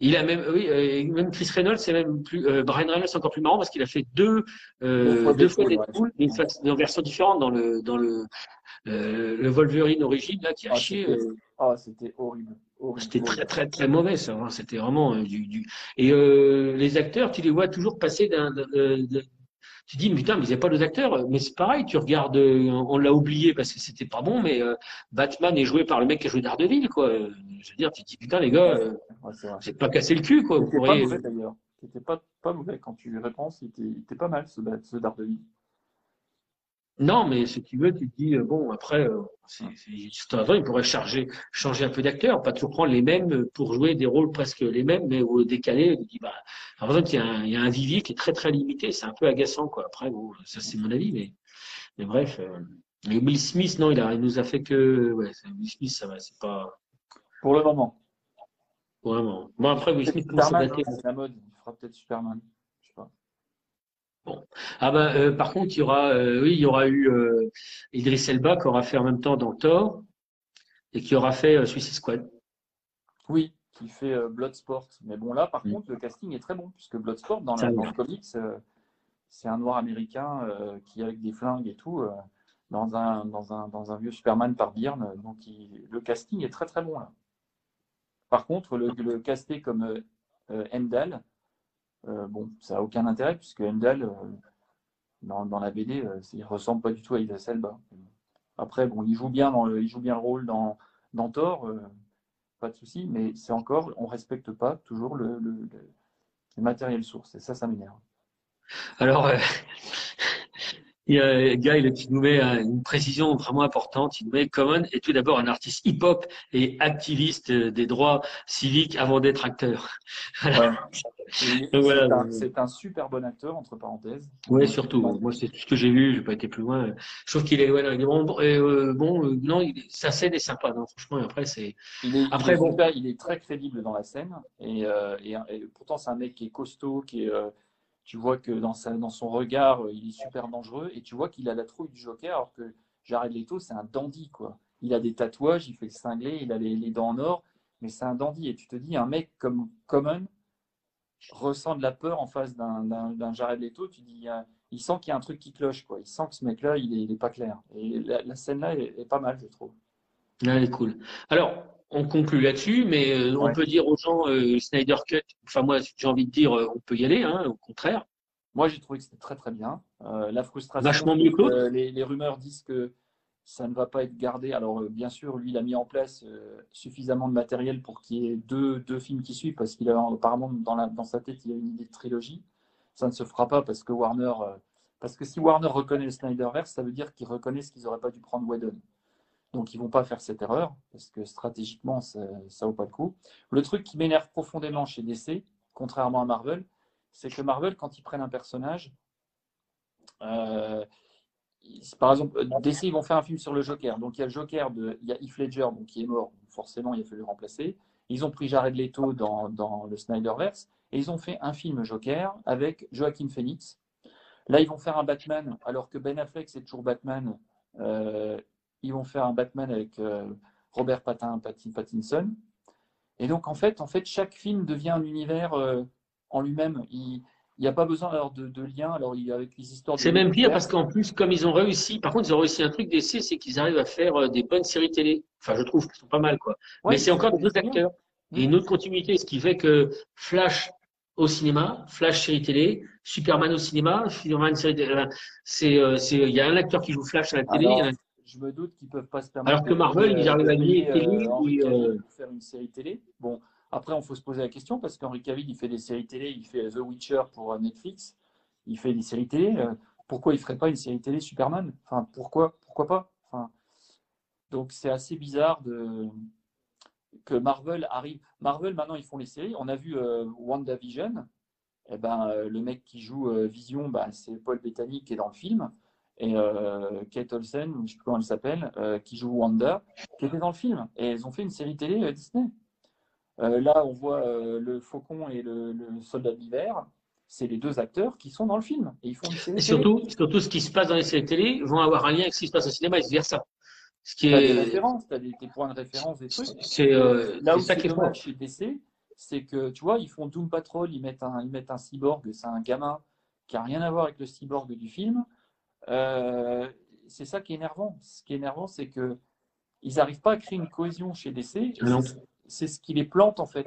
Il a même, oui, euh, même Chris Reynolds, c'est même plus, euh, Brian Reynolds, c'est encore plus marrant parce qu'il a fait deux, euh, deux fois, des poules, mais en version différente dans le, dans le, euh, le Wolverine origine, là, qui a ah, chié. Ah, c'était horrible. C'était très, très, très mauvais, ça. Hein. C'était vraiment du, du, Et les acteurs, tu les vois toujours passer d'un, tu dis, putain, mais il n'y a pas d'autres acteurs. Mais c'est pareil, tu regardes, euh, on, l'a oublié parce que c'était pas bon, mais euh, Batman est joué par le mec qui a joué Daredevil, quoi. Je veux dire, tu te dis, putain, les gars, euh, c'est pas cassé le cul, quoi. C'était pas mauvais d'ailleurs. C'était pas, pas mauvais quand tu réponds, il était, était pas mal ce, ce Daredevil. Non, mais si tu veux, tu te dis, euh, bon, après, euh, c'est, il pourrait charger, changer un peu d'acteur, pas toujours prendre les mêmes pour jouer des rôles presque les mêmes, mais au décalé. Il dit, bah, par exemple, il y, a un, il y a un vivier qui est très très limité, c'est un peu agaçant, quoi. Après, bon, ça c'est mon avis, mais, mais bref. Euh, Will Smith, non, il, a, il nous a fait que, ouais, Will Smith, ça va, c'est pas. Pour le moment. Pour le moment. Bon, après, Will Smith, hein, c'est la mode, il fera peut-être Superman. Bon. Ah euh, par contre, il y aura, euh, oui, il y aura eu euh, Idriss Elba qui aura fait en même temps dans Thor et qui aura fait Suicide Squad. Oui, qui fait Bloodsport. Mais bon, là, par mm. contre, le casting est très bon puisque Bloodsport, dans, la, dans le comics, c'est un noir américain qui, avec des flingues et tout, dans, un, dans, un, dans un vieux Superman par Byrne. Donc, le casting est très très bon là. Par contre, le, le casté comme Endal, euh, bon, ça n'a aucun intérêt puisque Endal, euh, dans, la BD, euh, il ressemble pas du tout à Idris Elba. Après, bon, il joue bien, dans le, il joue bien le rôle dans, dans Thor, pas de souci, mais c'est encore, on respecte pas toujours le, le, matériel source, et ça, ça m'énerve. Alors, Il y a Guy qui nous met euh, une précision vraiment importante. Il nous met Common est tout d'abord un artiste hip-hop et activiste des droits civiques avant d'être acteur. Voilà. C'est un, super bon acteur, entre parenthèses. Oui, surtout. Moi, c'est tout ce que j'ai vu. J'ai pas été plus loin. Je trouve qu'il est, voilà, il est bon. Euh, bon euh, non, il, sa scène est sympa. Non, franchement, après, c'est. Après, il est, bon. il est très crédible dans la scène. Et, et, et pourtant, c'est un mec qui est costaud, qui est tu vois que dans, sa, dans son regard, euh, il est super dangereux et tu vois qu'il a la trouille du Joker alors que Jared Leto, c'est un dandy, quoi. Il a des tatouages, il fait le il a les, dents en or, mais c'est un dandy. Et tu te dis, un mec comme Common ressent de la peur en face d'un Jared Leto, tu dis, il, sent qu'il y a un truc qui cloche, quoi. Il sent que ce mec-là, il n'est pas clair. Et la, scène-là est, est, pas mal, je trouve. elle est cool. Alors, on conclut là-dessus, mais euh, on peut dire aux gens euh, Snyder Cut. Enfin moi, j'ai envie de dire, euh, on peut y aller, hein, au contraire. Moi, j'ai trouvé que c'était très très bien. la frustration. Vachement mieux que les, les, rumeurs disent que ça ne va pas être gardé. Alors bien sûr, lui, il a mis en place suffisamment de matériel pour qu'il y ait deux, deux films qui suivent, parce qu'il a apparemment dans, la, dans sa tête, il a une idée de trilogie. Ça ne se fera pas parce que Warner, parce que si Warner reconnaît le Snyderverse, ça veut dire qu'ils reconnaissent qu'ils n'auraient pas dû prendre Whedon. Donc, ils vont pas faire cette erreur parce que stratégiquement, ça ne vaut pas le coup. Le truc qui m'énerve profondément chez DC, contrairement à Marvel, c'est que Marvel, quand ils prennent un personnage, euh, par exemple, DC, ils vont faire un film sur le Joker. Donc, il y a le Joker, de, il y a Heath Ledger donc, qui est mort. Forcément, il a fallu le remplacer. Ils ont pris Jared Leto dans, dans le Snyderverse et ils ont fait un film Joker avec Joaquin Phoenix. Là, ils vont faire un Batman, alors que Ben Affleck, c'est toujours Batman. Euh, ils vont faire un Batman avec euh, Robert Pattinson. Et donc, en fait, en fait, chaque film devient un univers euh, en lui-même. Il n'y a pas besoin alors, de, de lien alors, il, avec les histoires. C'est même pire parce qu'en plus, comme ils ont réussi, par contre, ils ont réussi un truc d'essai, c'est qu'ils arrivent à faire euh, des bonnes séries télé. Enfin, je trouve qu'ils sont pas mal, quoi. Mais c'est encore des autres acteurs et une autre continuité, ce qui fait que Flash au cinéma, Flash série télé, Superman au cinéma, Superman série télé. C'est, il y a un acteur qui joue Flash à la télé, je me doute qu'ils ne peuvent pas se permettre. Alors que Marvel, ils arrivent à lier télé euh, faire une série télé. Bon, après, on faut se poser la question parce qu'Henri Cavill, il fait des séries télé, il fait The Witcher pour euh, Netflix, il fait des séries télé. Euh, pourquoi il ne ferait pas une série télé Superman? Enfin, pourquoi Pourquoi pas? Enfin, Donc, c'est assez bizarre de que Marvel arrive. Marvel, maintenant, ils font les séries. On a vu WandaVision. Eh ben, le mec qui joue Vision, bah, c'est Paul Bettany qui est dans le film et euh, Kate Olsen, je ne sais plus comment elle s'appelle, euh, qui joue Wanda, qui était dans le film. Et elles ont fait une série télé euh, Disney. là, on voit le Faucon et le, Soldat d'hiver. C'est les deux acteurs qui sont dans le film. Et ils font une série et surtout, surtout, ce qui se passe dans les séries télé vont avoir un lien avec ce qui se passe au cinéma et vice-versa. Ce qui as des références, tu as des, points de référence, des trucs. C'est là où ça qui est dommage chez DC, c'est que tu vois, ils font Doom Patrol, ils mettent un, ils mettent un cyborg, c'est un gamin qui a rien à voir avec le cyborg du film. Euh, c'est ça qui est énervant. Ce qui est énervant, c'est que ils n'arrivent pas à créer une cohésion chez DC. C'est ce qui les plante en fait,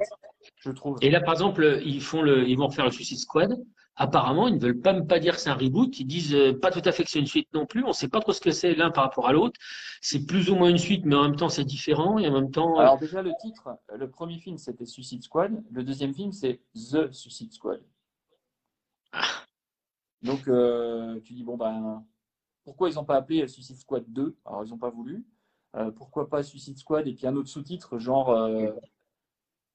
je trouve. Et là, par exemple, ils font le, ils vont refaire le Suicide Squad. Apparemment, ils ne veulent pas même pas dire que c'est un reboot. Ils disent euh, pas tout à fait que c'est une suite non plus. On ne sait pas trop ce que c'est l'un par rapport à l'autre. C'est plus ou moins une suite, mais en même temps, c'est différent. Et en même temps. Euh, Alors déjà, le titre, le premier film, c'était Suicide Squad. Le deuxième film, c'est The Suicide Squad. Ah. Donc, tu dis bon ben pourquoi ils n'ont pas appelé Suicide Squad 2 Alors, ils n'ont pas voulu. Euh, pourquoi pas Suicide Squad et puis un autre sous-titre, genre euh,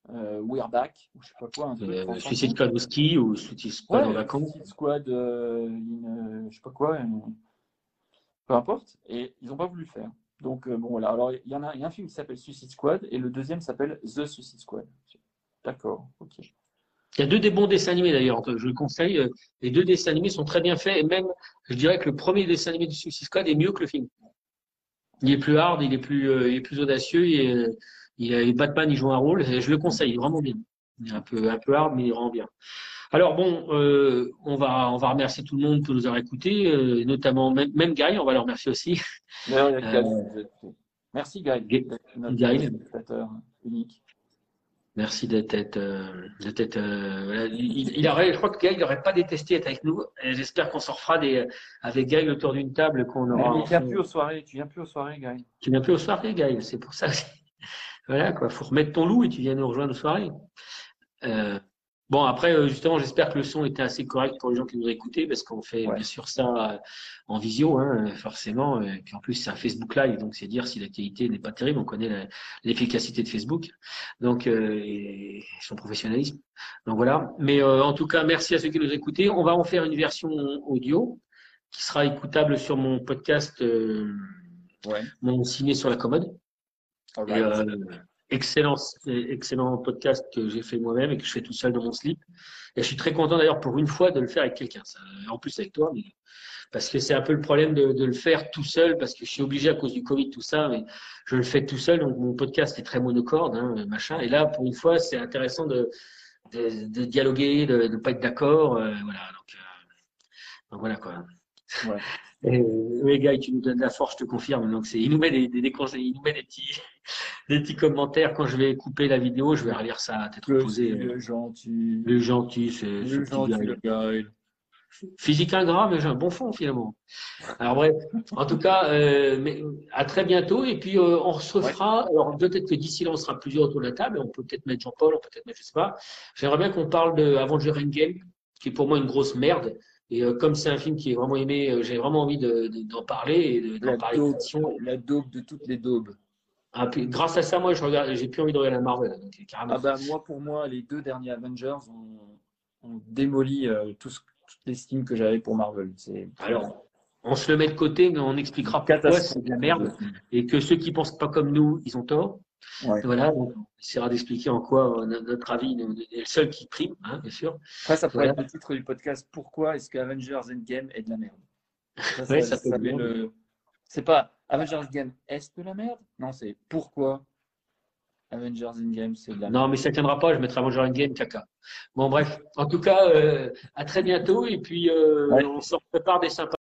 euh, We're Back, ou je sais pas quoi. Un Suicide Squad au ski ou Suicide Squad en vacances? Suicide Squad, in, je sais pas quoi. peu importe. Et ils n'ont pas voulu le faire. Donc, bon, voilà. Alors, il y, en a, y a un film qui s'appelle Suicide Squad et le deuxième s'appelle The Suicide Squad. D'accord, ok. Il y a deux des bons dessins animés d'ailleurs, je le conseille. Euh, les deux dessins animés sont très bien faits et même, je dirais que le premier dessin animé du Suicide Squad est mieux que le film. Il est plus hard, il est plus, euh, il est plus audacieux. Il il a, Batman, il joue un rôle. Je le conseille, vraiment bien. Il est un peu, un peu hard, mais il rend bien. Alors bon, euh, on va, on va remercier tout le monde pour nous avoir écoutés, euh, notamment même, même Guy, on va le remercier aussi. Merci Guy, Guy. Guy. unique. Merci d'être. Euh, euh, il, il, aurait, je crois que Gaël n'aurait pas détesté être avec nous. J'espère qu'on s'en refera des, avec Gaël autour d'une table qu'on aura. Mais tu viens plus aux soirées. Tu viens plus aux soirées, Gaël. Tu viens plus aux soirées, Gaël. C'est pour ça. voilà quoi. Faut remettre ton loup et tu viens nous rejoindre aux soirées. Euh, Bon, après, euh, justement, j'espère que le son était assez correct pour les gens qui nous écoutaient, parce qu'on fait Ouais. bien sûr ça euh, en visio, hein, forcément. Et puis en plus, c'est un Facebook Live, donc c'est dire si l'actualité n'est pas terrible. On connaît la- l'efficacité de Facebook, donc euh, et son professionnalisme. Donc voilà. Mais euh, en tout cas, merci à ceux qui nous écoutaient. On va en faire une version audio qui sera écoutable sur mon podcast, euh, Ouais. mon ciné sur la commode. All Et, right. euh, excellent, excellent podcast que j'ai fait moi-même et que je fais tout seul dans mon slip. Et je suis très content d'ailleurs pour une fois de le faire avec quelqu'un. En plus avec toi, mais parce que c'est un peu le problème de, de le faire tout seul parce que je suis obligé à cause du Covid tout ça, mais je le fais tout seul. Donc mon podcast est très monocorde, hein, machin. Et là, pour une fois, c'est intéressant de, de, de dialoguer, de ne pas être d'accord. euh, voilà. Donc, euh, donc voilà quoi. Ouais. Et, oui, gars, tu nous donnes de la force, je te confirme. Donc, c'est, il nous met des, des, des conseils, il nous met des petits, des petits commentaires. Quand je vais couper la vidéo, je vais relire ça à tête Le, reposée. le gentil. Le gentil, c'est, ce Le gentil, le gars. il- Physique ingrat, mais j'ai un bon fond finalement. Alors bref, en tout cas, euh, mais, à très bientôt. Et puis euh, on se refera. Alors peut-être que d'ici là, on sera plusieurs autour de la table. On peut peut-être mettre Jean-Paul, on peut peut-être mettre, je sais pas. J'aimerais bien qu'on parle de Avenger Endgame, qui est pour moi une grosse merde. Et euh, comme c'est un film qui est vraiment aimé, euh, j'ai vraiment envie de- de- d'en parler et de- d'en parler daube, la daube de toutes les daubes. Ah, puis, grâce à ça, moi, je regarde, j'ai plus envie de regarder la Marvel. Donc, carrément. Ah bah moi pour moi les deux derniers Avengers ont, ont démoli euh, tout ce- toute l'estime que j'avais pour Marvel. Alors, on se le met de côté, mais on expliquera pourquoi c'est de la merde et que ceux qui pensent pas comme nous, ils ont tort. Ouais. Voilà, donc on essaiera d'expliquer en quoi euh, no- notre avis est le seul qui prime, hein, bien sûr. Après ça pourrait Voilà. être le titre du podcast. Pourquoi est-ce que Avengers Endgame est de la merde? Ça, ça- bon. le- C'est pas Avengers Endgame est de la merde? Non c'est pourquoi Avengers Endgame c'est de la merde? Non, mais ça tiendra pas, je mettrai Avenger Endgame caca. Bon, bref, en tout cas, euh, à très bientôt et puis euh, Ouais. on s'en prépare des sympas.